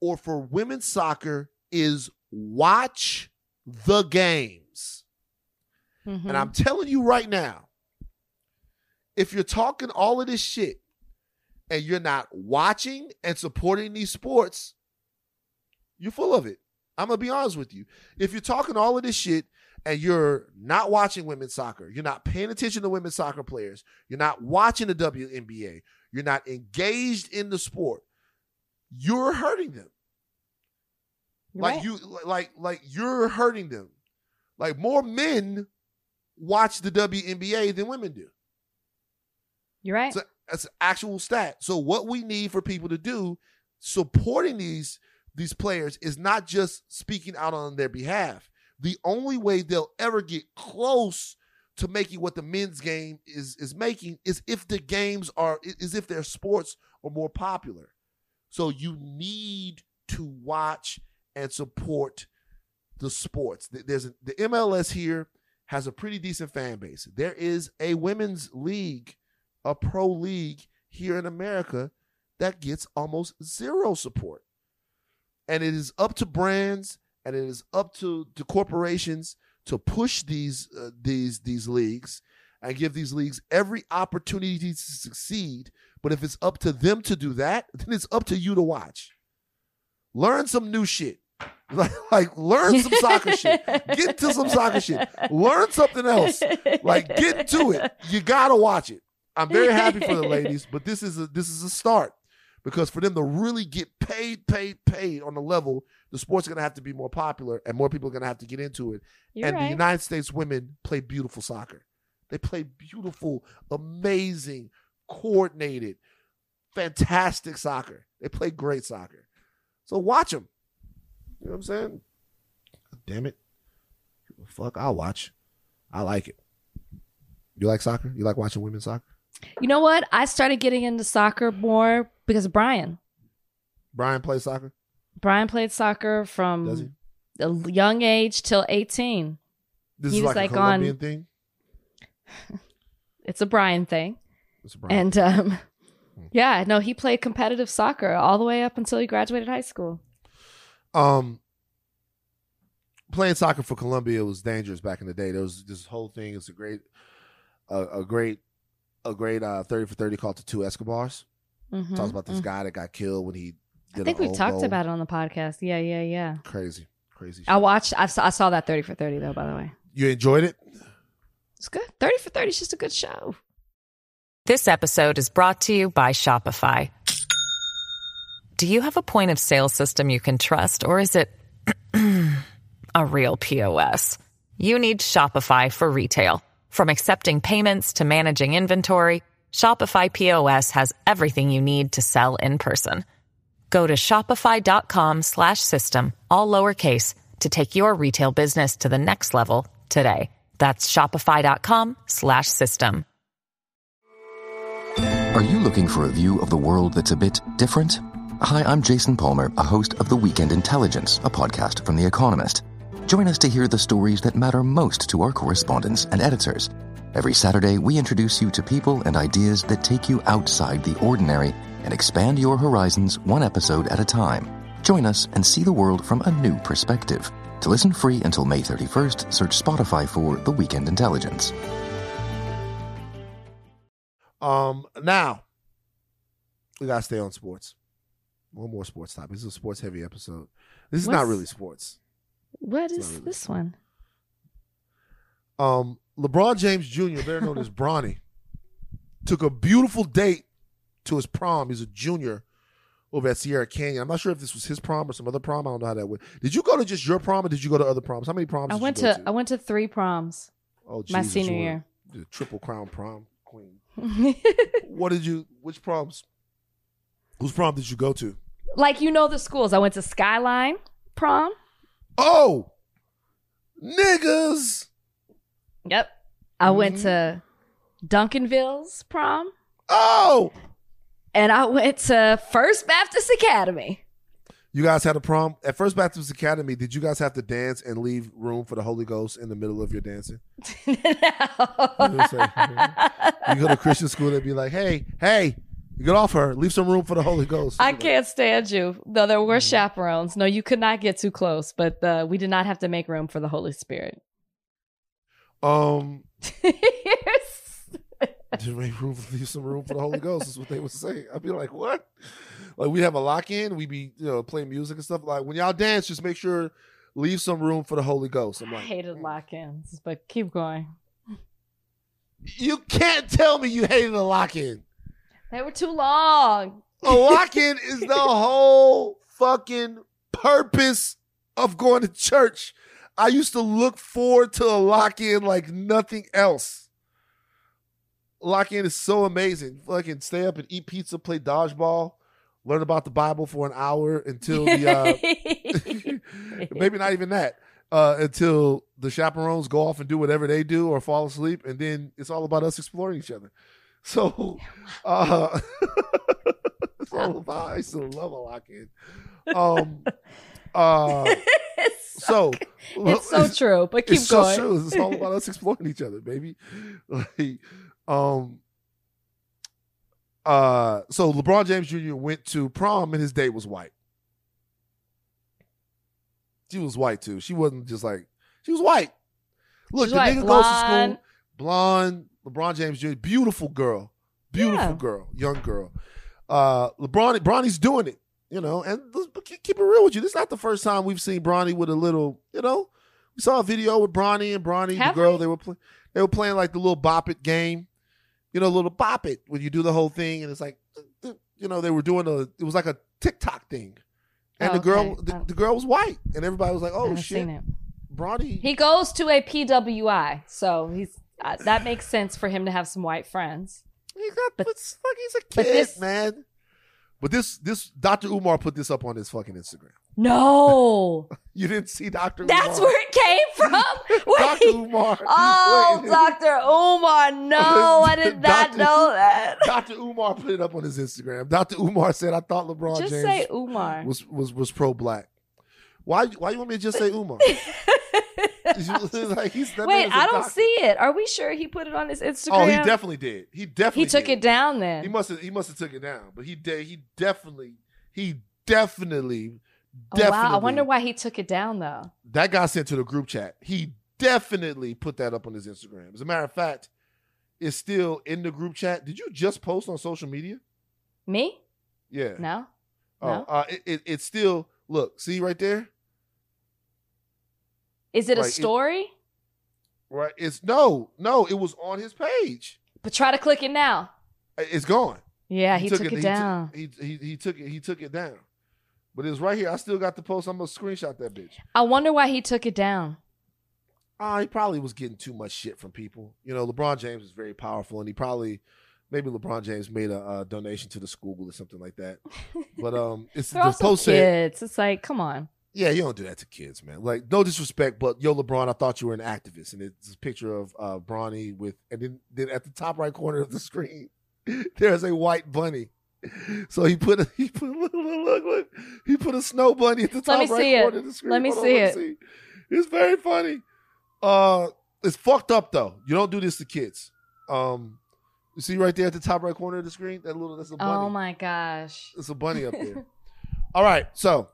or for women's soccer is watch the games. Mhm. And I'm telling you right now, if you're talking all of this shit and you're not watching and supporting these sports, you're full of it. I'm going to be honest with you. If you're talking all of this shit and you're not watching women's soccer, you're not paying attention to women's soccer players, you're not watching the WNBA, you're not engaged in the sport, you're hurting them. You're like right. you like like you're hurting them. Like more men watch the WNBA than women do. You're right. So that's an actual stat. So what we need for people to do supporting these these players is not just speaking out on their behalf. The only way they'll ever get close to making what the men's game is is making is if the games are is if their sports are more popular. So you need to watch and support the sports. There's a, the MLS here has a pretty decent fan base. There is a women's league, a pro league here in America that gets almost zero support. And it is up to brands and it is up to, to corporations to push these uh, these these leagues and give these leagues every opportunity to succeed. But if it's up to them to do that, then it's up to you to watch. Learn some new shit. Like, like learn some soccer shit. Get to some soccer shit. Learn something else. Like get to it. You gotta watch it. I'm very happy for the ladies, but this is a this is a start because for them to really get paid, paid, paid on the level, the sport's are gonna have to be more popular and more people are gonna have to get into it. You're and the. United States women play beautiful soccer. They play beautiful, amazing, coordinated, fantastic soccer. They play great soccer. So watch them. You know what I'm saying? Damn it. Fuck, I'll watch. I like it. You like soccer? You like watching women's soccer? You know what? I started getting into soccer more because of Brian. Brian played soccer? Brian played soccer from a young age till 18. This He is was like, like a on- Colombian thing? It's a Brian thing. It's a Brian. And um, yeah, no, he played competitive soccer all the way up until he graduated high school. Um, playing soccer for Colombia was dangerous back in the day. There was this whole thing. It's a great, a a great, a great uh, thirty for thirty called the two Escobars. Mhm, Talks about this mhm. guy that got killed when he did. I think we've talked goal. about it on the podcast. Yeah, yeah, yeah. Crazy, crazy. I watched. I saw, I saw that thirty for thirty though. By the way, You enjoyed it? it's good. Thirty for thirty is just a good show. This episode is brought to you by Shopify. Do you have a point of sale system you can trust, or is it a real POS? You need Shopify for retail. From accepting payments to managing inventory, Shopify POS has everything you need to sell in person. Go to shopify.com slash system, all lowercase, to take your retail business to the next level today. That's shopify.com slash system. Are you looking for a view of the world that's a bit different? Hi, I'm Jason Palmer, a host of The Weekend Intelligence, a podcast from The Economist. Join us to hear the stories that matter most to our correspondents and editors. Every Saturday, we introduce you to people and ideas that take you outside the ordinary and expand your horizons one episode at a time. Join us and see the world from a new perspective. To listen free until May 31st, search Spotify for The Weekend Intelligence. Um, now we gotta stay on sports. One more sports topic. This is a sports heavy episode. This is not really sports. What It's is really this one? Um, LeBron James Jr., better known as Bronny, took a beautiful date to his prom. He's a junior over at Sierra Canyon. I'm not sure if this was his prom or some other prom. I don't know how that went. Did you go to just your prom or did you go to other proms? How many proms? I did went you go to I went to three proms. oh, my Jesus, senior year. The triple crown prom queen. what did you? Which proms? Whose prom did you go to? like you know the schools. I went to Skyline prom. Oh, niggas. Yep. I went to Duncanville's prom, Oh, and I went to First Baptist Academy. you guys had a prom at First Baptist Academy. Did you guys have to dance and leave room for the Holy Ghost in the middle of your dancing? You go to Christian school, they'd be like, "Hey, hey, get off her. Leave some room for the Holy Ghost." I can't stand you. No, there were chaperones. No, you could not get too close, but uh, we did not have to make room for the Holy Spirit. Um, Yes. just make room, leave some room for the Holy Ghost. Is what they would say. I'd be like, "What?" Like we have a lock in. We be you know playing music and stuff. Like when y'all dance, just make sure leave some room for the Holy Ghost. I'm I like, hated lock-ins, but keep going. you can't tell me you hated a lock in. They were too long. A lock in is the whole fucking purpose of going to church. I used to look forward to a lock in like nothing else. Lock in is so amazing. Fucking stay up and eat pizza, play dodgeball, learn about the Bible for an hour until the uh, maybe not even that. Uh, until the chaperones go off and do whatever they do or fall asleep, and then it's all about us exploring each other. So, uh, it's all about. I used to love a lock in. Um, uh, it's so it's so true, but keep it's going. so true. It's all about us exploring each other, baby. Like, um, uh, so LeBron James Jr. went to prom and his date was white. She was white too. She wasn't just like she was white. Look, She's the white, nigga goes to school, blonde. LeBron James Jr. Beautiful girl, beautiful Yeah. girl, young girl. Uh, LeBron, Bronny's doing it, you know. And keep it real with you. This is not the first time we've seen Bronny with a little, you know. We saw a video with Bronny and Bronny, Have the girl. we? They were playing. They were playing like the little bop it game, you know, little bop it when you do the whole thing, and it's like, you know, they were doing a. It was like a TikTok thing, and Oh, the girl, okay. the, the girl was white, and everybody was like, "Oh shit. Bronny." He goes to a PWI, so he's uh, that makes sense for him to have some white friends. He got, But- it's like he's a kid, this- man. But this, this Dr. Umar put this up on his fucking Instagram. No, You didn't see Dr. that's Umar. where it came from. Dr. Umar. Oh, Wait. Dr. Umar, no, I did not Dr. know that. Dr. Umar put it up on his Instagram. Dr. Umar said, "I thought LeBron Just James say Umar. was was was pro black." Why? Why you want me to just say Umar? like Wait, man is a I don't see it. Are we sure he put it on his Instagram? Oh, he definitely did. He definitely He took did. it down then. He must have. He must have took it down. But he did. He definitely. He definitely. Oh, Definitely. wow, I wonder why he took it down though. that got sent to the group chat. He definitely put that up on his Instagram. As a matter of fact, it's still in the group chat. Did you just post on social media? Me? Yeah. No. Oh, No. uh, it, it, it's still look. See right there. Is it a Right, it- story? Right. It's no, no. It was on his page. but try to click it now. It's gone. Yeah, he, took, it, he took- down. He, he he took it. He took it down. But it's right here. I still got the post. I'm gonna screenshot that bitch. I wonder why he took it down. Uh, he probably was getting too much shit from people. You know, LeBron James is very powerful, and he probably maybe LeBron James made a uh, donation to the school or something like that. But um, it's the post said. It's like, come on. Yeah, you don't do that to kids, man. Like, no disrespect, but yo, LeBron, I thought you were an activist, and it's a picture of uh, Bronny with, and then then at the top right corner of the screen, there's a white bunny. So he put a he put look, look, look, look. he put a snow bunny at the top right see it. corner of the screen. Let me Hold on, see let it. It's very funny. Uh, it's fucked up though. You don't do this to kids. Um, you see right there at the top right corner of the screen that little that's a bunny. Oh my gosh. It's a bunny up there. All right, so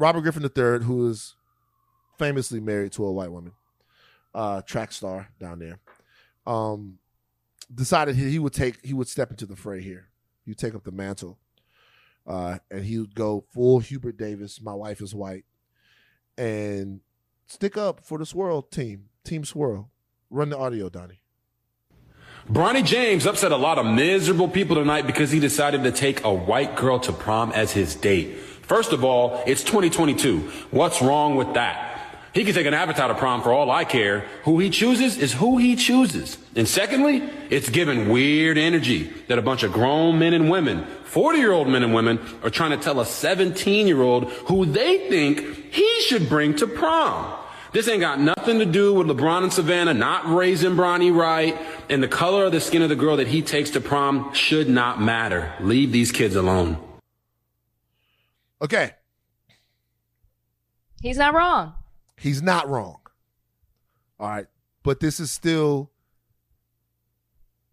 Robert Griffin III, who is famously married to a white woman, uh, track star down there, um, decided he, would take he would step into the fray here. He would take up the mantle, uh, and he would go full Hubert Davis. My wife is white, and stick up for the Swirl team, Team Swirl. Run the audio, Donnie. Bronny James upset a lot of miserable people tonight because he decided to take a white girl to prom as his date. First of all, it's 2022. What's wrong with that? He can take an avatar to prom for all I care. Who he chooses is who he chooses. And secondly, it's given weird energy that a bunch of grown men and women, 40 year old men and women, are trying to tell a 17 year old who they think he should bring to prom. This ain't got nothing to do with LeBron and Savannah not raising Bronny right, and the color of the skin of the girl that he takes to prom should not matter. Leave these kids alone. Okay, He's not wrong. he's not wrong. All right, but this is still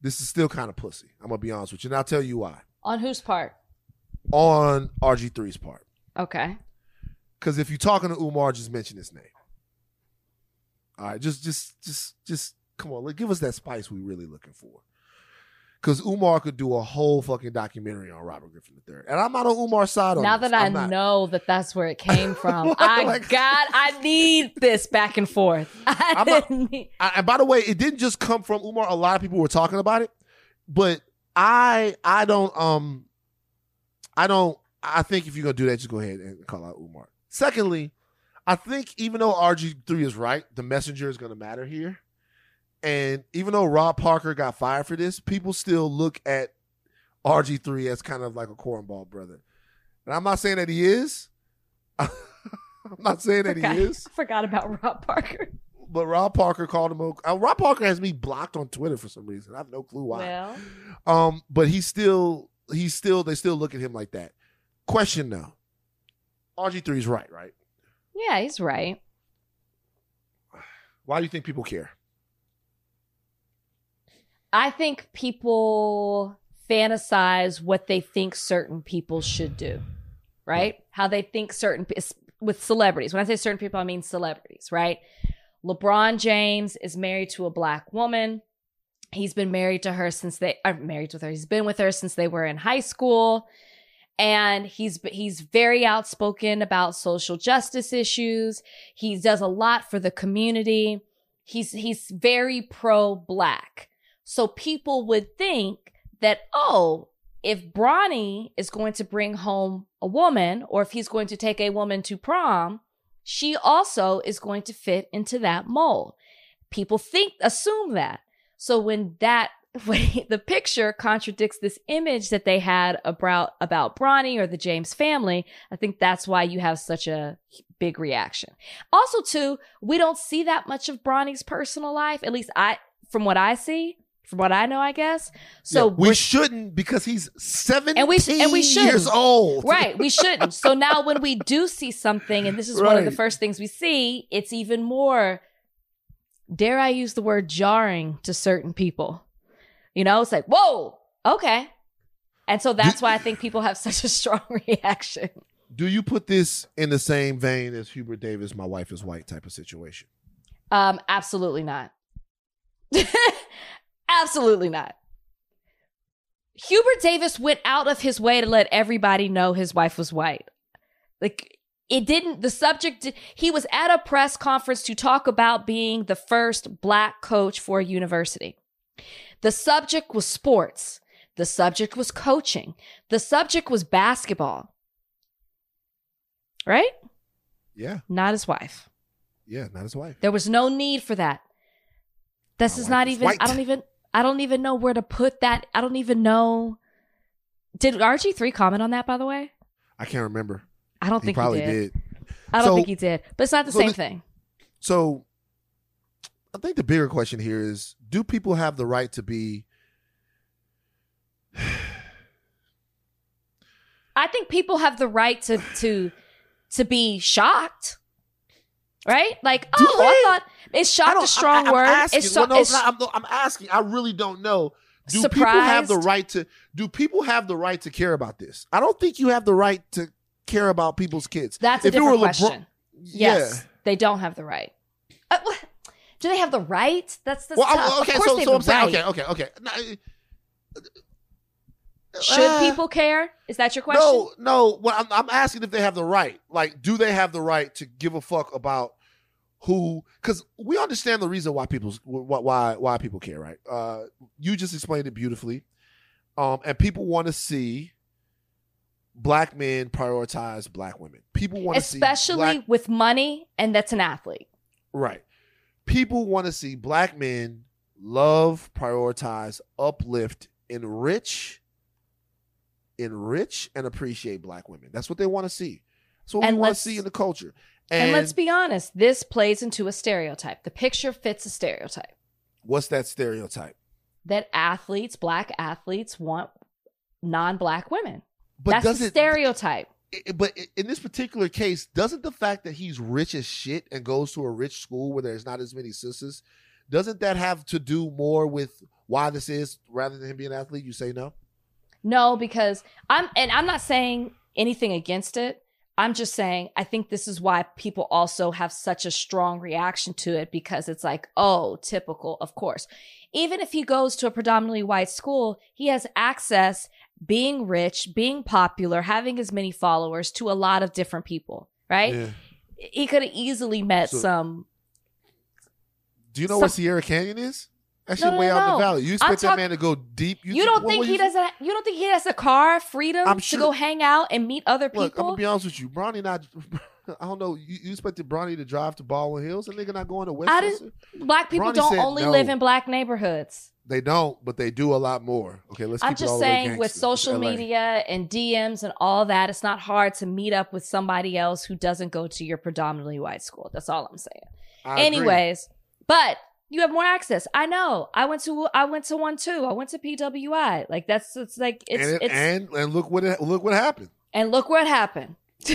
this is still kind of pussy. I'm gonna be honest with you, and I'll tell you why. On whose part? On RG3's part, Okay. because if you're talking to Umar, just mention his name. All right, just just just just come on, give us that spice we really looking for. Because Umar could do a whole fucking documentary on Robert Griffin III, and I'm not on Umar's side on Now this. that I not. know that that's where it came from, I Like- got, I need this back and forth. I I'm not- need- I, and by the way, it didn't just come from Umar. A lot of people were talking about it, but I I don't um I don't I think if you're gonna do that, just go ahead and call out Umar. Secondly, I think even though RG three is right, the messenger is gonna matter here. And even though Rob Parker got fired for this, people still look at RG three as kind of like a cornball brother. And I'm not saying that he is. I'm not saying that forgot, he is. I forgot about Rob Parker. But Rob Parker called him. A, uh, Rob Parker has me blocked on Twitter for some reason. I have no clue why. Well, Um, but he's still he's still they still look at him like that. Question though, RG 3 is right, right? yeah, he's right. Why do you think people care? I think people fantasize what they think certain people should do, right? How they think certain with celebrities. When I say certain people, I mean celebrities, right? LeBron James is married to a black woman. He's been married to her since they are married with her. He's been with her since they were in high school. And he's he's very outspoken about social justice issues. He does a lot for the community. He's he's very pro black. So people would think that, oh, if Bronny is going to bring home a woman, or if he's going to take a woman to prom, she also is going to fit into that mold. People think, assume that. So when that, when the picture contradicts this image that they had about, about Bronny or the James family, I think that's why you have such a big reaction. Also, too, we don't see that much of Bronny's personal life, at least I, from what I see from what I know, I guess. So Yeah, we shouldn't because he's 17 and we and we shouldn't. years old. right? We shouldn't. So now when we do see something, and this is one of the first things we see, it's even more. Dare I use the word jarring to certain people? You know, it's like whoa, okay, and so that's why I think people have such a strong reaction. Do you put this in the same vein as Hubert Davis, my wife is white type of situation? Um, absolutely not. absolutely not. Hubert Davis went out of his way to let everybody know his wife was white. Like it didn't the subject he was at a press conference to talk about being the first black coach for a university. The subject was sports. The subject was coaching. The subject was basketball. Right? Yeah, Not his wife. yeah, not his wife. There was no need for that. This My is not even white. I don't even I don't even know where to put that. I don't even know. Did RG3 comment on that, by the way? I can't remember. I don't He think probably he did. did. I don't So- think he did. But it's not the so same the- thing. So I think the bigger question here is do people have the right to be I think people have the right to to to be shocked. Right? Like, Do oh, I thought is shocked don't- a strong I- word. Asking, It's so, well, no, it's- I'm, I'm asking. I really don't know. Do people have the right to? Do people have the right to care about this? I don't think you have the right to care about people's kids. that's a If it different were LeBron- question. Yes, they don't have the right. Uh, do they have the right? That's the Well, tough. Okay, of course so, they so I'm saying, right. okay, okay, okay. Now, Should uh, people care? Is that your question? No, no. What I'm, I'm asking if they have the right. Like, do they have the right to give a fuck about who? Because we understand the reason why people why why, people care, right? Uh, you just explained it beautifully, um, and people want to see black men prioritize black women. People want to see Especially black, with money, and that's an athlete. right. People want to see black men love, prioritize, uplift, enrich, enrich, and appreciate black women. That's what they want to see. That's what And we want to see in the culture. And, And, let's be honest, this plays into a stereotype. The picture fits a stereotype what's that stereotype? that athletes, black athletes, want non-black women. But that's does a stereotype. But in this particular case, doesn't the fact that he's rich as shit and goes to a rich school where there's not as many sisters, doesn't that have to do more with why this is rather than him being an athlete? You say no. No, because I'm and I'm not saying anything against it. I'm just saying I think this is why people also have such a strong reaction to it because it's like, oh, typical, of course. Even if he goes to a predominantly white school, he has access being rich, being popular, having as many followers to a lot of different people, right? Yeah. He could have easily met So- some Do you know Some- where Sierra Canyon is? That No, shit no, way no, out in no. the valley. You expect that man to go deep? You, don't what- think what he you- doesn't you don't think he has a car freedom I'm to go hang out and meet other people? Look, I'm gonna be honest with you. Bronny not. I don't know. You, you expected Bronny to drive to Baldwin Hills, and nigga not going to West. I didn't Black people Bronny don't only no. live in black neighborhoods. They don't, but they do a lot more. Okay, let's. I'm just saying, with social media and DMs and all that, it's not hard to meet up with somebody else who doesn't go to your predominantly white school. That's all I'm saying. I agree. Anyways, but you have more access. I know. I went to I went to one too. I went to PWI. Like that's it's like it's and, it- it's and and look what it, look what happened. and look what happened.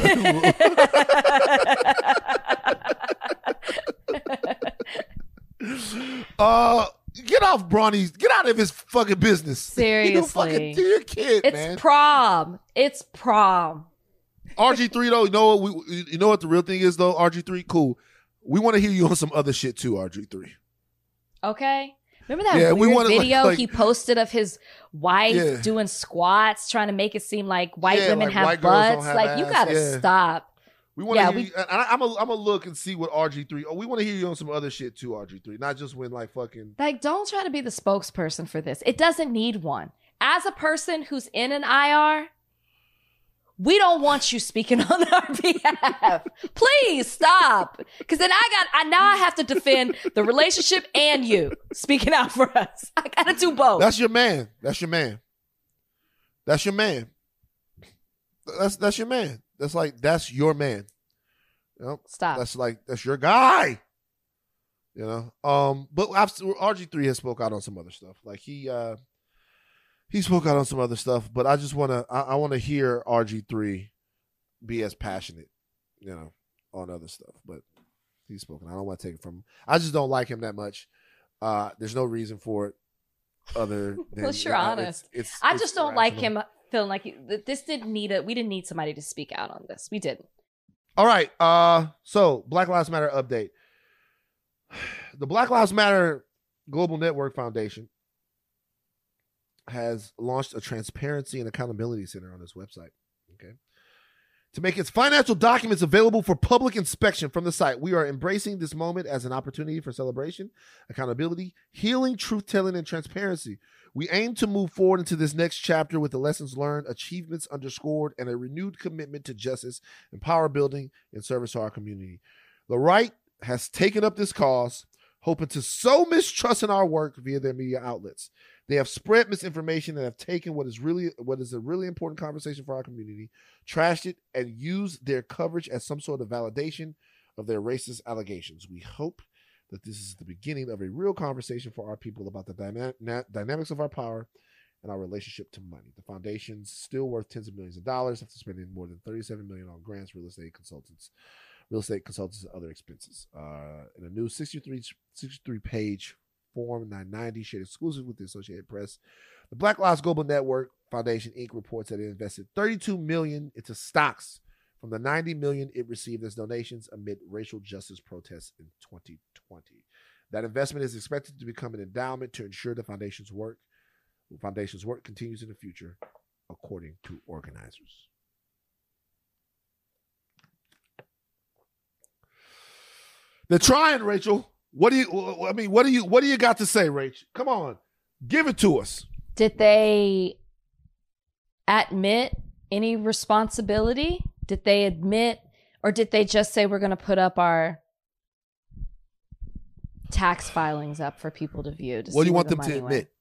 Uh, get off Bronny's. Get out of his fucking business. You fucking Seriously. do your kid, it's man. prom. It's prom. RG three though, you know what? We, you know what the real thing is though. RG three, cool. We want to hear you on some other shit too. RG three. Okay. Remember that Yeah, weird wanna, video like- he posted of his wife Yeah. doing squats, trying to make it seem like white Yeah, women like have white butts? have like you gotta stop. We want to Yeah, hear. we- you, and I, I'm a, I'm a look and see what RG three. Oh, we want to hear you on some other shit too. RG three, not just when like fucking. Like, don't try to be the spokesperson for this. It doesn't need one. As a person who's in an IR, we don't want you speaking on our behalf. Please stop. Because then I got, I now I have to defend the relationship and you speaking out for us. I gotta do both. That's your man. That's your man. That's your man. That's that's your man. That's like that's your man. You know? Stop. That's like that's your guy. You know. Um. But RG three has spoke out on some other stuff. Like he uh he spoke out on some other stuff. But I just want to I, I want to hear RG three be as passionate, you know, on other stuff. But he's spoken. I don't want to take it from him. I just don't like him that much. Uh, there's no reason for it other than Unless you're uh, honest. It's, it's, I it's just don't like him feeling like he- this didn't need a. We didn't need somebody to speak out on this. We didn't. All right. Uh, so Black Lives Matter update. The Black Lives Matter Global Network Foundation has launched a transparency and accountability center on its website. Okay. To make its financial documents available for public inspection from the site, we are embracing this moment as an opportunity for celebration, accountability, healing, truth telling, and transparency. We aim to move forward into this next chapter with the lessons learned, achievements underscored, and a renewed commitment to justice and power building in service to our community. The right has taken up this cause hoping to sow mistrust in our work via their media outlets. They have spread misinformation and have taken what is really what is a really important conversation for our community, trashed it, and used their coverage as some sort of validation of their racist allegations. We hope that this is the beginning of a real conversation for our people about the dyna- na- dynamics of our power and our relationship to money. The foundation's still worth tens of millions of dollars after spending more than 37 million on grants, real estate consultants, real estate consultants, and other expenses. Uh, in a new 63, 63 page Form 990 shared exclusive with the Associated Press, the Black Lives Global Network Foundation Inc. reports that it invested 32 million into stocks from the 90 million it received as donations amid racial justice protests in 2020. That investment is expected to become an endowment to ensure the foundation's work the foundation's work continues in the future, according to organizers. They're trying, Rachel. What do you? I mean, what do you? What do you got to say, Rachel? Come on, give it to us. Did they admit any responsibility? Did they admit, or did they just say we're going to put up our tax filings up for people to view? To What do you want the them to went? admit?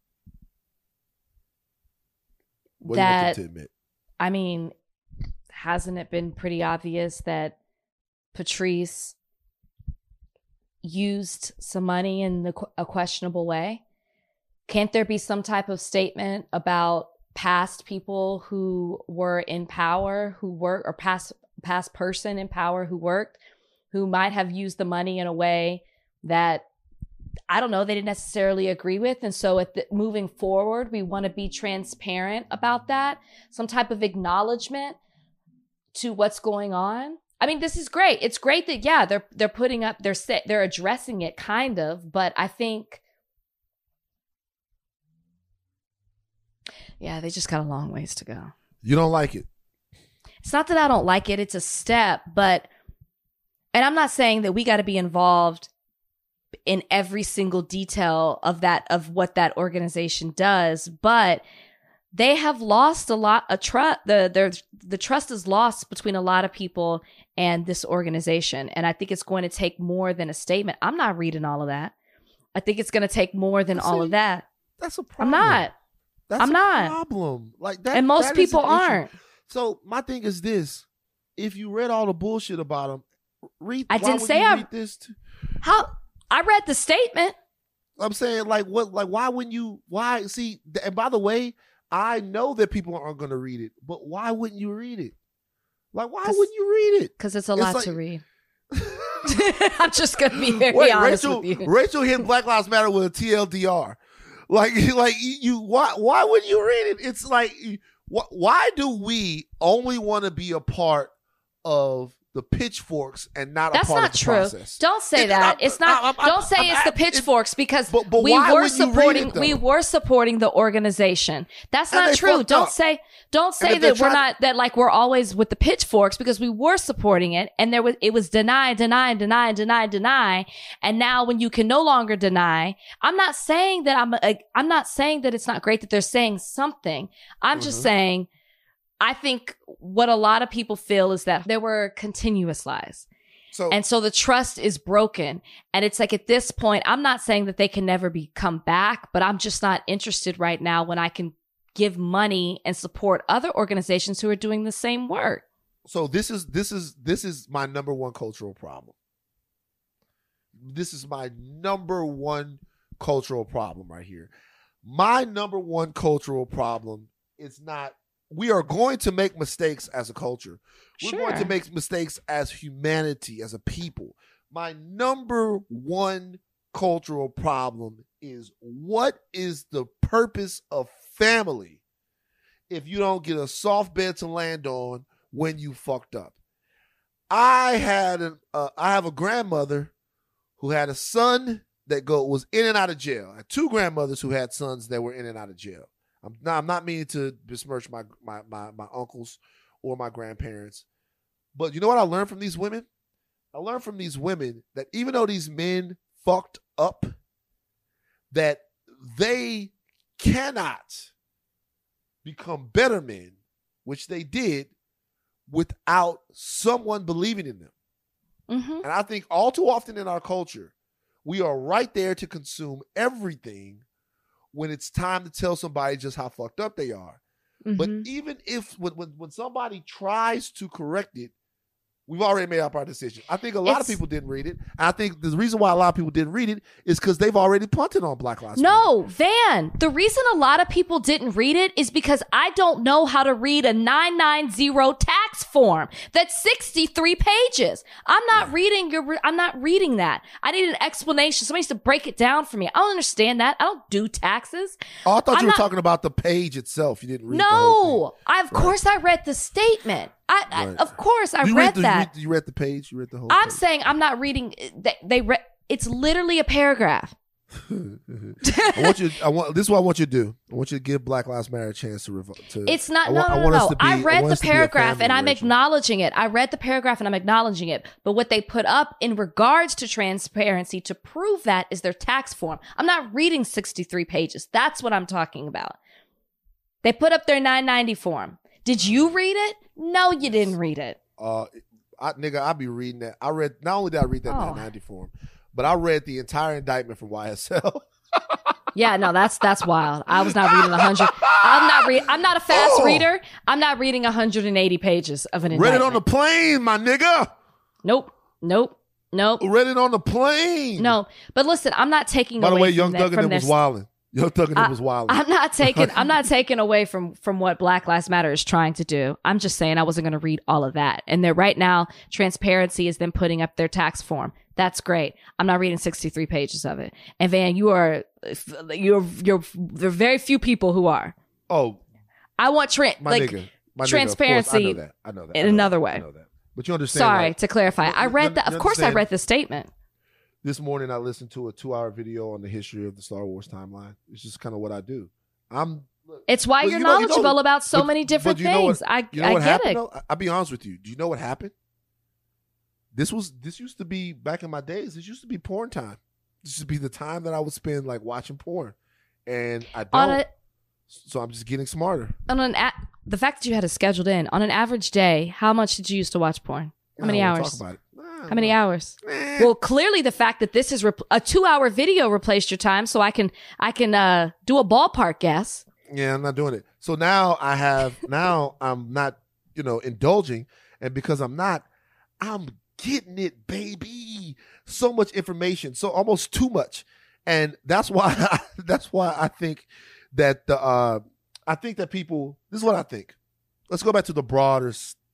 What do you want them to admit? I mean, hasn't it been pretty obvious that Patrisse used some money in the, a questionable way? Can't there be some type of statement about past people who were in power, who work, or past past person in power who worked, who might have used the money in a way that I don't know, they didn't necessarily agree with. And so at the, moving forward, we want to be transparent about that, some type of acknowledgement to what's going on. I mean, this is great. It's great that yeah, they're they're putting up they're they're addressing it kind of, but I think yeah, they just got a long ways to go. You don't like it. It's not that I don't like it, it's a step, but and I'm not saying that we got to be involved in every single detail of that of what that organization does, but they have lost a lot of trust the their the trust is lost between a lot of people and this organization and i think it's going to take more than a statement i'm not reading all of that i think it's going to take more than all of that That's a problem i'm not That's I'm a not. problem. Like that, and most that people an aren't So my thing is this: if you read all the bullshit about them, read. I didn't say I- read this. How i read the statement I'm saying like what? Like why wouldn't you? Why see? And by the way, I know that people aren't going to read it, but why wouldn't you read it? Like why wouldn't you read it? because it's a It's lot like- to read i'm just going to be very Wait, honest Rachel, with you Rachel hit Black Lives Matter with a TLDR. Like, like you, you why, why would you read it? It's like, wh- why do we only want to be a part of the pitchforks and not That's a part not of the true. process? Don't say It- that. It's not. I'm- I'm- don't say it's the pitchforks because But- but we were wouldn't you read supporting. it, we were supporting the organization. That's And not true. Don't up. say. Don't say that we're not that like we're always with the pitchforks because we were supporting it and there was it was deny, deny, deny, deny, deny, and now when you can no longer deny, I'm not saying that I'm. A, I'm not saying that it's not great that they're saying something. I'm just Mhm. saying. I think what a lot of people feel is that there were continuous lies. So, And so the trust is broken. And it's like at this point, I'm not saying that they can never be come back, but I'm just not interested right now when I can give money and support other organizations who are doing the same work. so this is this is this is my number one cultural problem. This is my number one cultural problem right here. My number one cultural problem is not we are going to make mistakes as a culture. We're going to make mistakes as humanity, as a people. My number one cultural problem is what is the purpose of family if you don't get a soft bed to land on when you fucked up? I had an uh, I have a grandmother who had a son that go was in and out of jail. I had two grandmothers who had sons that were in and out of jail. I'm now I'm not meaning to besmirch my my my, my uncles or my grandparents, but you know what I learned from these women? I learned from these women that even though these men fucked up, that they cannot become better men, which they did, without someone believing in them. Mm-hmm. And I think all too often in our culture, We are right there to consume everything when it's time to tell somebody just how fucked up they are. But Mhm. even if when, when when somebody tries to correct it, we've already made up our decision. I think a lot It's- of people didn't read it. I think the reason why a lot of people didn't read it is because they've already punted on Black Lives Matter. No, Van. The reason a lot of people didn't read it is because I don't know how to read a 990 tax form that's 63 pages. I'm not reading your I'm not reading that. I need an explanation. Somebody needs to break it down for me. I don't understand that. I don't do taxes. Oh, I thought I'm you were not- talking about the page itself. You didn't read No. I of course I read the statement. I, I Right. of course I. You read the, that. You read, you read the page. You read the whole. I'm page. saying I'm not reading eh, they, they read it's literally a paragraph. I want you. I want. This is what I want you to do. I want you to give Black Lives Matter a chance to. Revo- to It's not. I no, I no, no, be- I I read want the us to be a paragraph and I'm Rachel. acknowledging it. I read the paragraph and I'm acknowledging it. But what they put up in regards to transparency to prove that is their tax form. I'm not reading 63 pages. That's what I'm talking about. They put up their 990 form. Did you read it? No, you didn't read it. Uh, I, nigga, I be reading that. I read not only did I read that Oh. 990 form, but I read the entire indictment from YSL. Yeah, no, that's that's wild. I was not reading 100. I'm not read. I'm not a fast Oh. reader. I'm not reading 180 pages of an Indictment. read it on the plane, my nigga. Nope. Nope. Nope. Read it on the plane. No, but listen, I'm not taking By the way, Young that- Thug and from them was wilding. Young Thug and I- was wilding. I'm not taking I'm not taking away from from what Black Lives Matter is trying to do. I'm just saying I wasn't going to read all of that. And they're right now transparency is them putting up their tax form. That's great. I'm not reading 63 pages of it. And Van, you are you're you're there are very few people who are. Oh, I want my like nigga. My nigga, transparency I know that. I know that. in I know another that. way. I know that. But you understand? Sorry like, to clarify. I read that. Of course, I read the statement. This morning I listened to a two hour video on the history of the Star Wars timeline. It's just kind of what I do. I'm It's why you're you know- you know- knowledgeable about so but- many different know what- things. I you know I what get happened it. though? I'll be honest with you. Do you know what happened? This was this used to be back in my days. This used to be porn time. This used to be the time that I would spend like watching porn, and I don't. A so I'm just getting smarter. on an a- the fact that you had it scheduled in on an average day, how much did you used to watch porn? How many hours? Talk about it. Nah, How many hours? Eh. Well, clearly the fact that this is rep- a two-hour video replaced your time, so I can I can uh, do a ballpark guess. Yeah, I'm not doing it. So now I have now I'm not, you know, indulging. And because I'm not, I'm getting it, baby. So much information. So almost too much. And that's why that's why I think that the uh I think that people this is what I think. Let's go back to the broader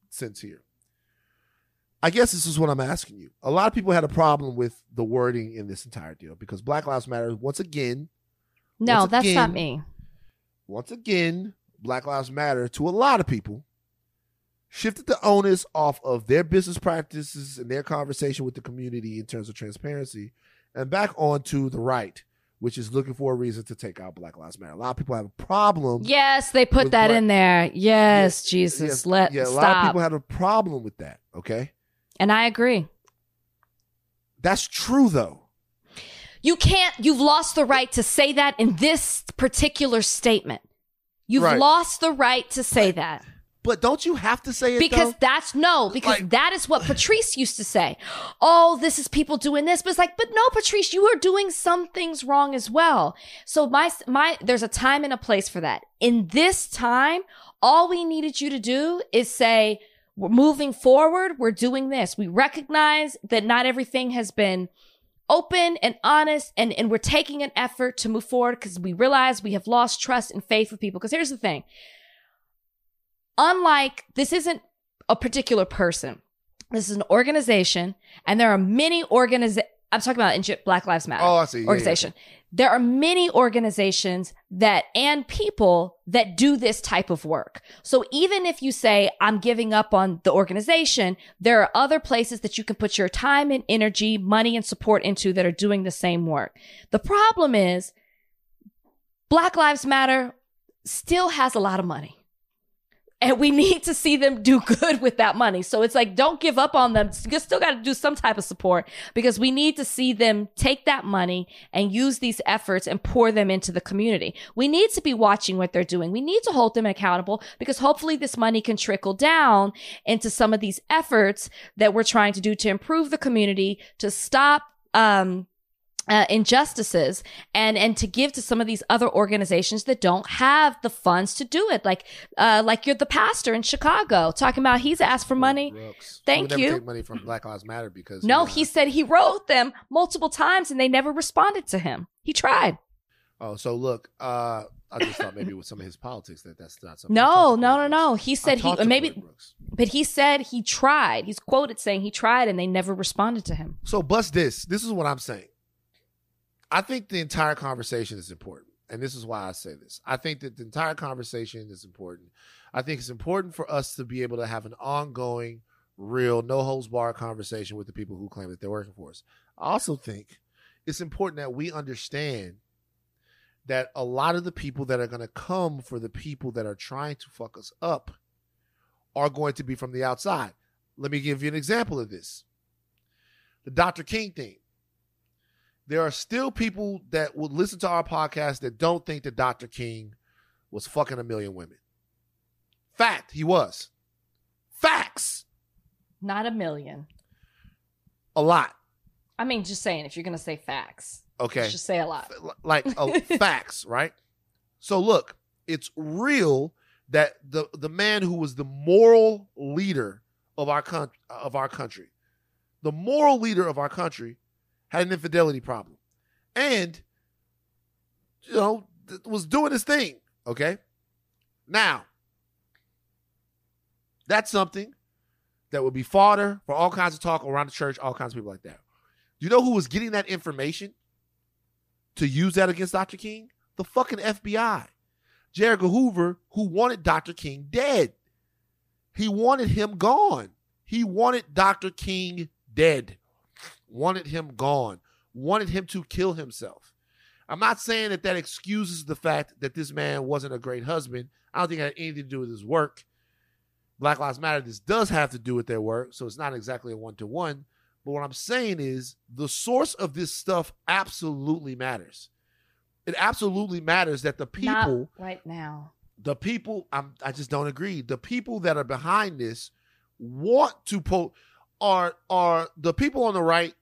sense here. I guess this is what I'm asking you. A lot of people had a problem with the wording in this entire deal because Black Lives Matter once again No, Once that's not me. once again, Black Lives Matter to a lot of people shifted the onus off of their business practices and their conversation with the community in terms of transparency and back onto the right, which is looking for a reason to take out Black Lives Matter. A lot of people have a problem. Yes, they put that black- in there. Yes, Yeah, Jesus, yeah, let yeah, a stop. lot of people have a problem with that. Okay, and I agree. that's true though. You can't. You've lost the right to say that in this particular statement. You've Right. lost the right to say that. But don't you have to say it because though? that's no because Like- that is what Patrisse used to say oh this is people doing this but it's like but no Patrisse you are doing some things wrong as well so my my there's a time and a place for that in this time all we needed you to do is say we're moving forward we're doing this. We recognize that not everything has been open and honest and and we're taking an effort to move forward because we realize we have lost trust and faith with people. Because here's the thing. Unlike this isn't a particular person. This is an organization, and there are many organiza- I'm talking about in Black Lives Matter. Oh, I see. Yeah, yeah. Organization. There are many organizations that and people that do this type of work. So even if you say I'm giving up on the organization, there are other places that you can put your time and energy, money and support into that are doing the same work. The problem is Black Lives Matter still has a lot of money. And we need to see them do good with that money. So it's like, don't give up on them. You still got to do some type of support because we need to see them take that money and use these efforts and pour them into the community. We need to be watching what they're doing. We need to hold them accountable because hopefully this money can trickle down into some of these efforts that we're trying to do to improve the community, to stop, um, uh, injustices and and to give to some of these other organizations that don't have the funds to do it like uh like you're the pastor in chicago talking about he's asked for money Brooks. Thank you. Take money from Black Lives Matter because no he said he wrote them multiple times and they never responded to him he tried Oh, so look, uh, I just thought maybe with some of his politics that that's not something. No no no no he said he maybe but he said he tried he's quoted saying he tried and they never responded to him So bust this. This is what I'm saying. I think the entire conversation is important. And this is why I say this. I think that the entire conversation is important. I think it's important for us to be able to have an ongoing, real, no holds bar conversation with the people who claim that they're working for us. I also think it's important that we understand that a lot of the people that are going to come for the people that are trying to fuck us up are going to be from the outside. Let me give you an example of this the Dr. King thing. There are still people that will listen to our podcast that don't think that Dr. King was fucking a million women. Fact, he was. Facts, not a million a lot. i mean just saying if you're gonna say facts Okay. just say a lot like uh, facts, right? So look, it's real that the the man who was the moral leader of our con- of our country, the moral leader of our country, had an infidelity problem, and you know was doing his thing. Okay, now that's something that would be fodder for all kinds of talk around the church, all kinds of people like that. Do you know who was getting that information? to use that against Dr. King? The fucking FBI. J. Edgar Hoover, who wanted Dr. King dead. He wanted him gone. He wanted Dr. King dead. Wanted him gone. Wanted him to kill himself. I'm not saying that that excuses the fact that this man wasn't a great husband. I don't think it had anything to do with his work. Black Lives Matter, this does have to do with their work, so it's not exactly a one to one. But what I'm saying is the source of this stuff absolutely matters. It absolutely matters that the people, Not right now. the people, I'm, I just don't agree. The people that are behind this want to po are are the people on the right.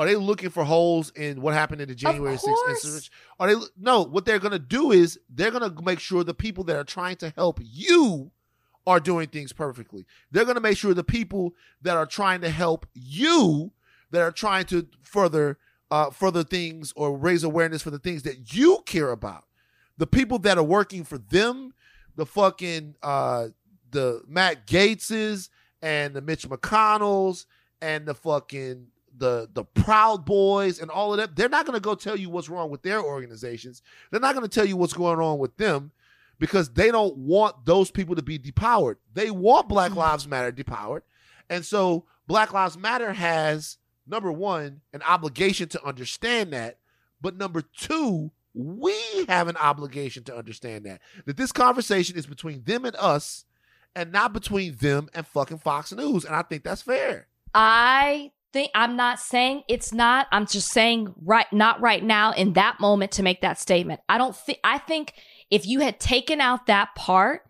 Are they looking for holes in what happened in the January 6th course. insurrection? Are they no? What they're gonna do is they're gonna make sure the people that are trying to help you are doing things perfectly. They're going to make sure the people that are trying to help you, that are trying to further uh, further things or raise awareness for the things that you care about, the people that are working for them, the fucking uh, the Matt Gaetzes and the Mitch McConnells and the fucking the the Proud Boys and all of that, they're not going to go tell you what's wrong with their organizations. They're not going to tell you what's going on with them because they don't want those people to be depowered. They want Black mm-hmm. Lives Matter depowered. And so Black Lives Matter has, number one, an obligation to understand that. But number two, we have an obligation to understand that. That this conversation is between them and us and not between them and fucking Fox News. And I think that's fair. I think I'm not saying it's not. I'm just saying right not right now in that moment to make that statement. I don't think I think if you had taken out that part,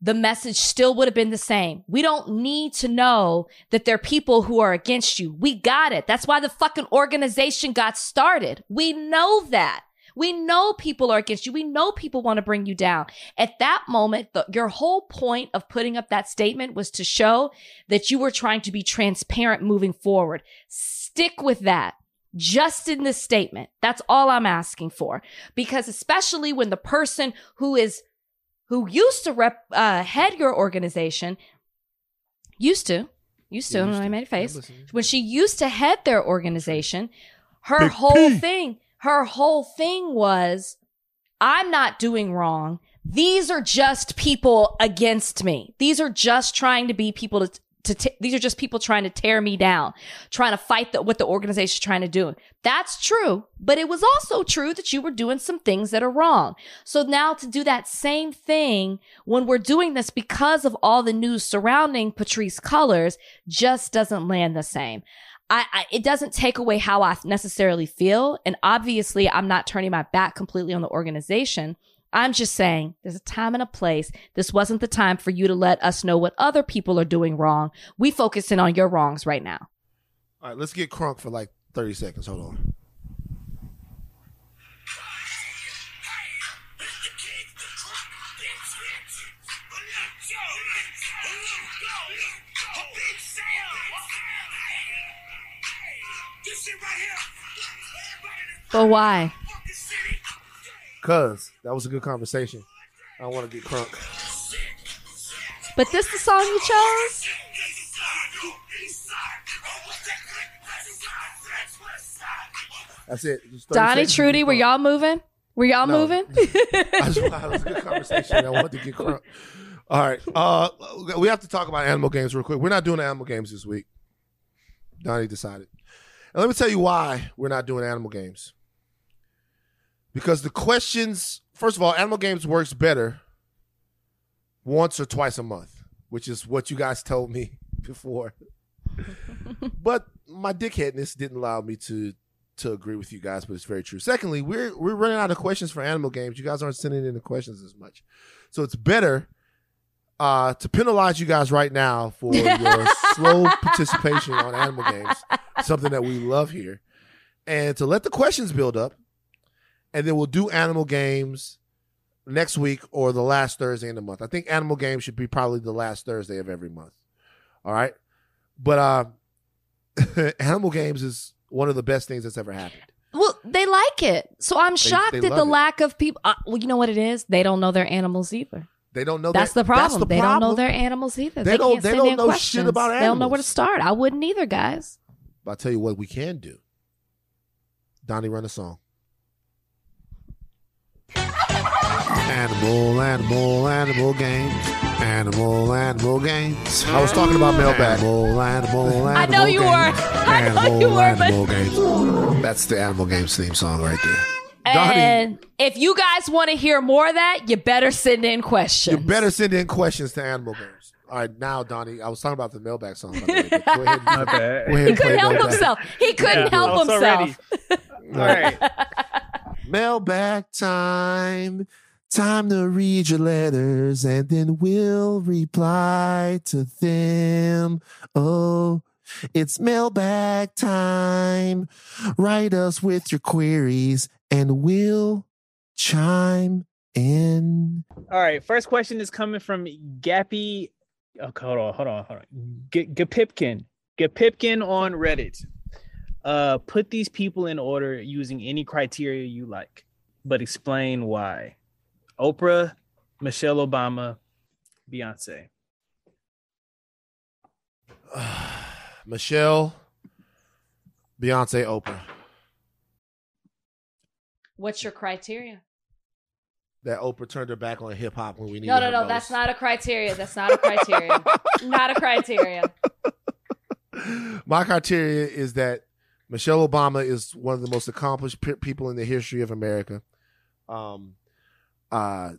the message still would have been the same. We don't need to know that there are people who are against you. We got it. That's why the fucking organization got started. We know that. We know people are against you. We know people want to bring you down. At that moment, the, your whole point of putting up that statement was to show that you were trying to be transparent moving forward. Stick with that. Just in this statement. That's all I'm asking for. Because especially when the person who is, who used to rep, uh, head your organization, used to, used to, Yeah, used I made a face, when she used to head their organization, her Big whole P. thing, her whole thing was, I'm not doing wrong. These are just people against me. These are just trying to be people to, to t- these are just people trying to tear me down, trying to fight the, what the organization's trying to do. That's true, but it was also true that you were doing some things that are wrong. So now to do that same thing when we're doing this because of all the news surrounding Patrisse Cullors just doesn't land the same. I, I, it doesn't take away how I necessarily feel. And obviously, I'm not turning my back completely on the organization. I'm just saying there's a time and a place. This wasn't the time for you to let us know what other people are doing wrong. We focusing on your wrongs right now. All right, let's get crunk for like 30 seconds. Hold on. But why? Cause that was a good conversation. I don't want to get crunk. But this the song you chose? That's it. Just 30 Donnie Trudy, were y'all moving? Were y'all No. moving? I just that was a good conversation. I wanted to get crunk. All right. Uh, we have to talk about animal games real quick. We're not doing animal games this week. Donnie decided. And let me tell you why we're not doing animal games. Because the questions, first of all, animal games works better once or twice a month, which is what you guys told me before. but my dickheadness didn't allow me to to agree with you guys, but it's very true. Secondly, we're we're running out of questions for animal games. You guys aren't sending in the questions as much, so it's better uh, to penalize you guys right now for your slow participation on animal games, something that we love here, and to let the questions build up, and then we'll do animal games next week or the last Thursday in the month. I think animal games should be probably the last Thursday of every month. All right, but uh, animal games is one of the best things that's ever happened. Well, they like it. So I'm shocked at the it. lack of people. Uh, well, you know what it is? They don't know their animals either. They don't know That's that- the problem. the they don't know their animals either. They They, don't- can't they don't know shit questions. about They don't know where to start. I wouldn't either, guys. But I'll tell you what we can do. Donnie, run a song. Animal, animal, animal games. Animal, animal games. I was talking about mailbag. Animal, animal, animal I know you were. games. I know Animal, you were, but- games. That's the Animal Games theme song right there. Donnie, And if you guys want to hear more of that, you better send in questions. you better send in questions to Animal Games. All right, now, Donnie, I was talking about the mailbag song. By the way, go ahead. My bad. Go ahead He couldn't help mailbag. himself. He couldn't Yeah, help I was himself. All right. Mailbag time. Time to read your letters and then we'll reply to them. Oh, it's mailbag time. Write us with your queries and we'll chime in. All right. First question is coming from Gappy. Oh, hold on, hold on, hold on. G- Gapipkin. Gapipkin on Reddit. Uh, put these people in order using any criteria you like, but explain why. Oprah, Michelle Obama, Beyonce. Michelle, Beyonce, Oprah. What's your criteria? That Oprah turned her back on hip hop when we needed No, no, no. most. That's not a criteria. That's not a criteria. not a criteria. My criteria is that Michelle Obama is one of the most accomplished pe- people in the history of America. Um, uh,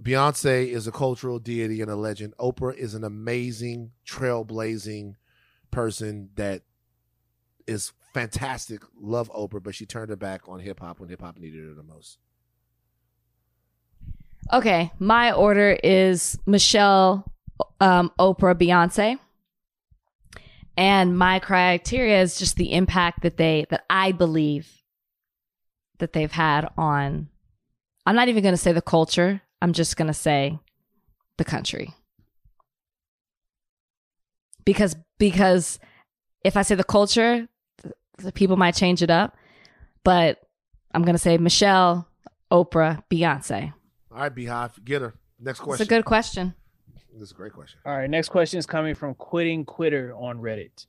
Beyonce is a cultural deity and a legend. Oprah is an amazing, trailblazing person that is fantastic. Love Oprah, but she turned her back on hip hop when hip hop needed her the most. Okay, my order is Michelle, um, Oprah, Beyonce, and my criteria is just the impact that they that I believe that they've had on. I'm not even going to say the culture. I'm just going to say the country because because if I say the culture, the, the people might change it up, but I'm going to say Michelle, Oprah, Beyonce. All right, Beyhive, get her. Next question. It's a good question. This is a great question. All right, next question is coming from Quitting Quitter on Reddit.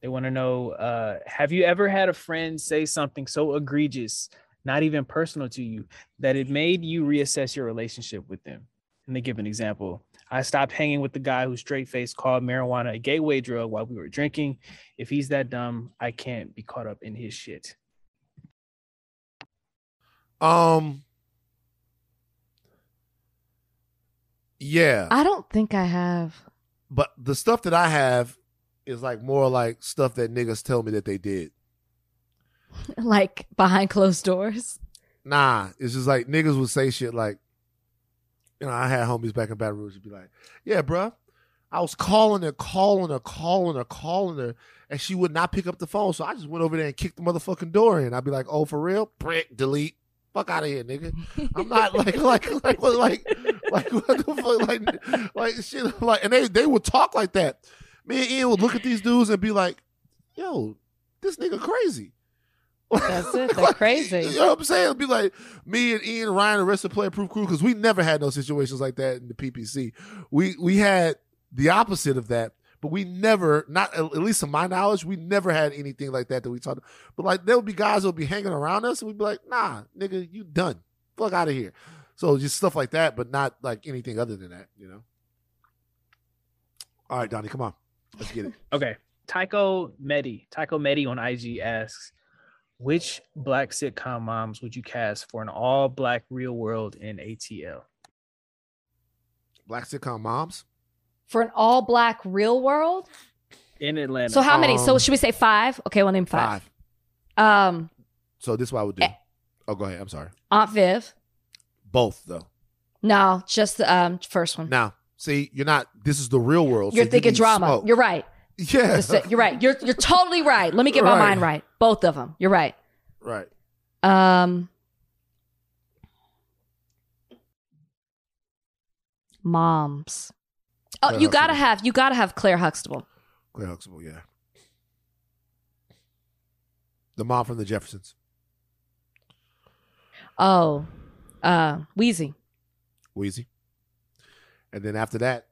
They want to know uh, Have you ever had a friend say something so egregious, not even personal to you, that it made you reassess your relationship with them? And they give an example. I stopped hanging with the guy who straight faced called marijuana a gateway drug while we were drinking. If he's that dumb, I can't be caught up in his shit. Um. Yeah. I don't think I have. But the stuff that I have is like more like stuff that niggas tell me that they did. Like behind closed doors. Nah, it's just like niggas would say shit like, you know, I had homies back in Baton Rouge would be like, yeah, bruh, I was calling her, calling her, calling her, calling her, and she would not pick up the phone. So I just went over there and kicked the motherfucking door in. I'd be like, oh, for real? Prick, delete. Fuck out of here, nigga. I'm not like like like what like like what the fuck like like shit like and they they would talk like that. Me and Ian would look at these dudes and be like, yo, this nigga crazy. That's it. They're crazy. You know what I'm saying? It'd be like me and Ian, Ryan, the rest of the player proof crew, because we never had no situations like that in the PPC. We we had the opposite of that, but we never, not at least to my knowledge, we never had anything like that that we talked. But like there would be guys that would be hanging around us, and we'd be like, "Nah, nigga, you done. Fuck out of here." So just stuff like that, but not like anything other than that, you know. All right, Donnie, come on, let's get it. Okay. Tycho Medi. Tycho Medi on IG asks, which black sitcom moms would you cast for an all black real world in ATL? Black sitcom moms. For an all black real world? In Atlanta. So how many? so Um, should we say five? Okay, we'll name five. Five. Um, So this is what I would do. Oh, go ahead. I'm sorry. Aunt Viv. Both though. No, just the um first one. Now, see, you're not. This is the real world. You're you thinking need drama. smoke. You're right. Yeah. You're right. You're you're totally right. Let me get my Right. mind right. Both of them. You're right. right. Um, moms. Oh, Claire you gotta Huxtable. have you gotta have Claire Huxtable. Claire Huxtable, yeah. The mom from the Jeffersons, Oh, uh, Weezy. Weezy. And then after that,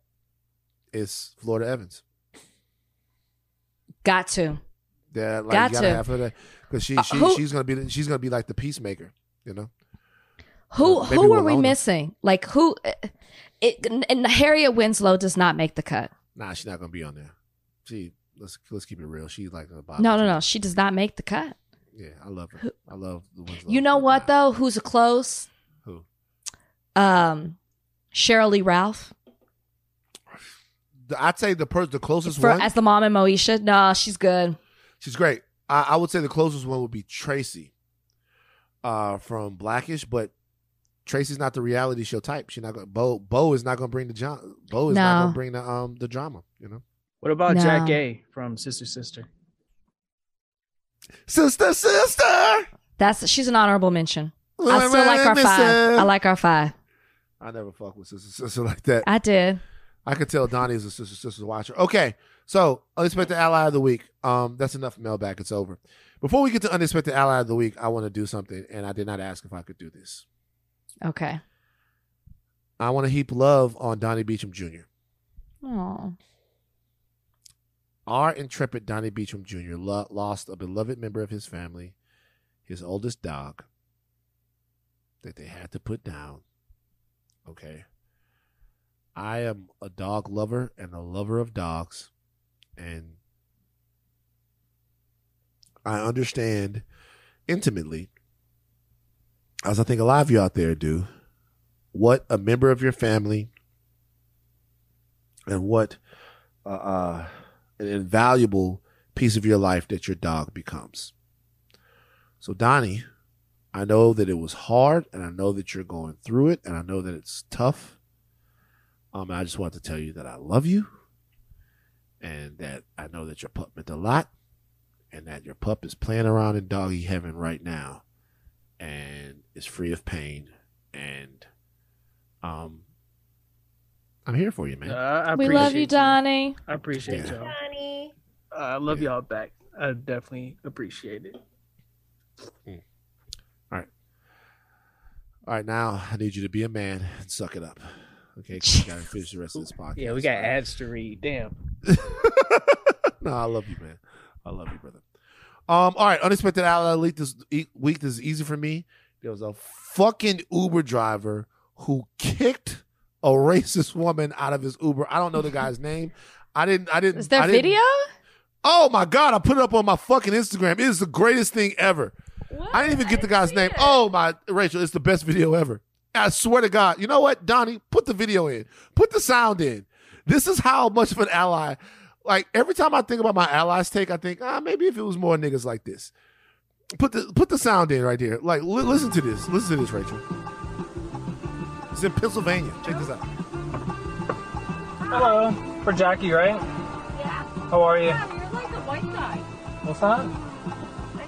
it's Florida Evans. Got to. Yeah, like Got you gotta to. have her there because she, Uh, she who- she's gonna be she's gonna be like the peacemaker, you know. Who Uh, who are we missing? Like who? It and Harriet Winslow does not make the cut. Nah, she's not gonna be on there. She let's let's keep it real. She's like bottom. No, no, no. She does not make the cut. Yeah, I love her. I love the Winslow. You know what though? Who's a close? Who? Um, Sheryl Lee Ralph I'd say the person, the closest for one. as the mom and Moesha. No, she's good. She's great. I, I would say the closest one would be Tracee, uh, from Blackish, but Tracee's not the reality show type. She's not going. Bow Bow is not going to bring the John. Bow is not going to bring the um the drama. You know, What about Jackée from Sister Sister? sister, sister. That's she's an honorable mention. I still like our five. I like our five. I never fuck with sister, sister like that. I did. I could tell Donnie is a sister sister watcher. Okay, so unexpected ally of the week. Um, that's enough mailbag. It's over. Before we get to unexpected ally of the week, I want to do something, and I did not ask if I could do this. Okay. I want to heap love on Donnie Beecham Jr. Oh, Our intrepid Donnie Beecham Jr. Lo- lost a beloved member of his family, his oldest dog, that they had to put down. Okay. I am a dog lover and a lover of dogs, and I understand intimately, as I think a lot of you out there do, what a member of your family and what uh, uh, an invaluable piece of your life that your dog becomes. So, Donnie, I know that it was hard, and I know that you're going through it, and I know that it's tough. Um, I just want to tell you that I love you, and that I know that your pup meant a lot, and that your pup is playing around in doggy heaven right now, and is free of pain, and um, I'm here for you, man. Uh, we love you, Donnie. I appreciate Yeah. y'all. Donnie. Uh, I love y'all back. I definitely appreciate it. All right, all right. now I need you to be a man and suck it up. Okay, we gotta finish the rest of this podcast. Yeah, we got ads to read. Damn. no, I love you, man. I love you, brother. Um, all right, unexpected ally week this week this is easy for me. There was a fucking Uber driver who kicked a racist woman out of his Uber. I don't know the guy's name. I didn't. I didn't. Is there I video? Oh my god! I put it up on my fucking Instagram. It is the greatest thing ever. I didn't even get the guy's name. Oh my, Rachel, it's the best video ever. I swear to God. You know what, Donnie? Put the video in. Put the sound in. This is how much of an ally. Like every time I think about my allies take, I think, ah, maybe if it was more niggas like this. Put the put the sound in right here. Like li- listen to this. Listen to this, Rachel. It's in Pennsylvania. Check this out. Hello. For Jackie, right? Yeah. How are you? Yeah, you're like a white guy. What's that? Are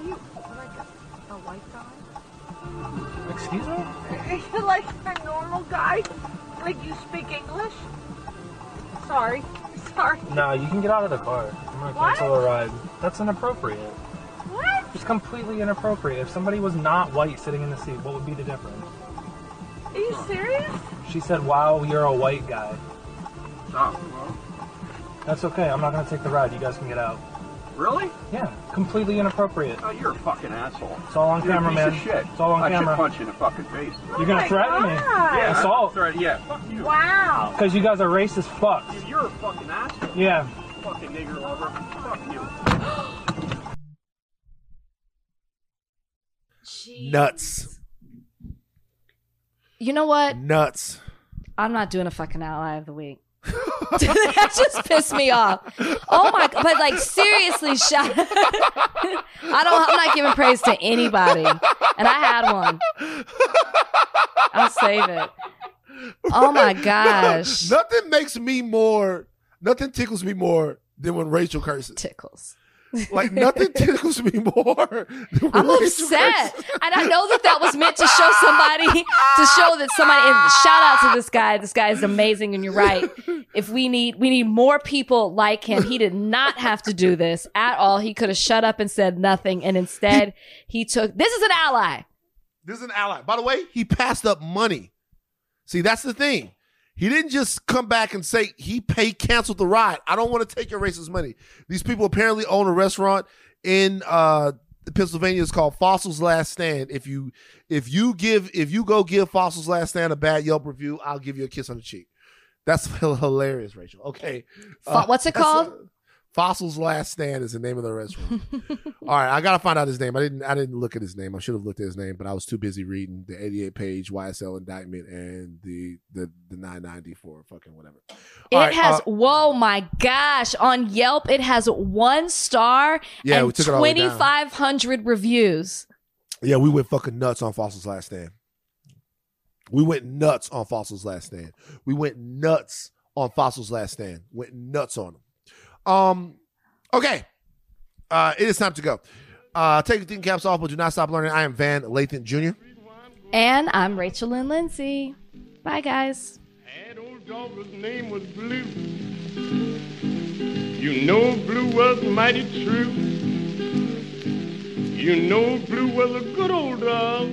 you like a, a white guy? Excuse me? Are you like a normal guy? Like you speak English? Sorry. Sorry. No, you can get out of the car. I'm gonna What? cancel a ride. That's inappropriate. What? It's completely inappropriate. If somebody was not white sitting in the seat, what would be the difference? Are you serious? She said, "Wow, you're a white guy." Well, That's okay. I'm not gonna take the ride. You guys can get out. Really? Yeah, completely inappropriate. Oh, you're a fucking asshole. It's all on You're camera, a piece man. Of shit. It's all on I camera. should punch you in the fucking face. You're gonna oh my threaten me? Yeah, Assault. I'm yeah, fuck you. Wow. Because you guys are racist fucks. Dude, you're a fucking asshole. Yeah. Fucking nigger lover. Fuck you. Jeez. Nuts. You know what? Nuts. I'm not doing a fucking ally of the week. that just pissed me off. Oh my! But like seriously, shout. I don't. I'm not giving praise to anybody, and I had one. I'll save it. Oh my gosh! Nothing makes me more. Nothing tickles me more than when Rachel curses. Tickles. Like nothing tickles me more. Than I'm upset, and I know that that was meant to show somebody, to show that somebody. And shout out to this guy. This guy is amazing, and you're right. If we need, we need more people like him. He did not have to do this at all. He could have shut up and said nothing, and instead he took. This is an ally. This is an ally. By the way, he passed up money. See, that's the thing. He didn't just come back and say he paid canceled the ride. I don't want to take your racist money. These people apparently own a restaurant in uh Pennsylvania. It's called Fossil's Last Stand. If you if you give if you go give Fossil's Last Stand a bad Yelp review, I'll give you a kiss on the cheek. That's hilarious, Rachel. Okay, Fo- what's it called? Fossil's Last Stand is the name of the restaurant. All right, I gotta find out his name. I didn't. I didn't look at his name. I should have looked at his name, but I was too busy reading the 88 page YSL indictment and the the the 994 fucking whatever. It All right, has, uh, whoa my gosh, on Yelp, it has one star Yeah, and took it all the way down. 2,500 reviews. yeah, we went fucking nuts on Fossil's Last Stand. We went nuts on Fossil's Last Stand. We went nuts on Fossil's Last Stand. Went nuts on them. Um, okay. Uh, it is time to go. Uh, take your thinking caps off, but do not stop learning. I am Van Lathan Jr. And I'm Rachel Lynn Lindsay. Bye, guys. That old dog's name was Blue. You know Blue was mighty true. You know Blue was a good old dog.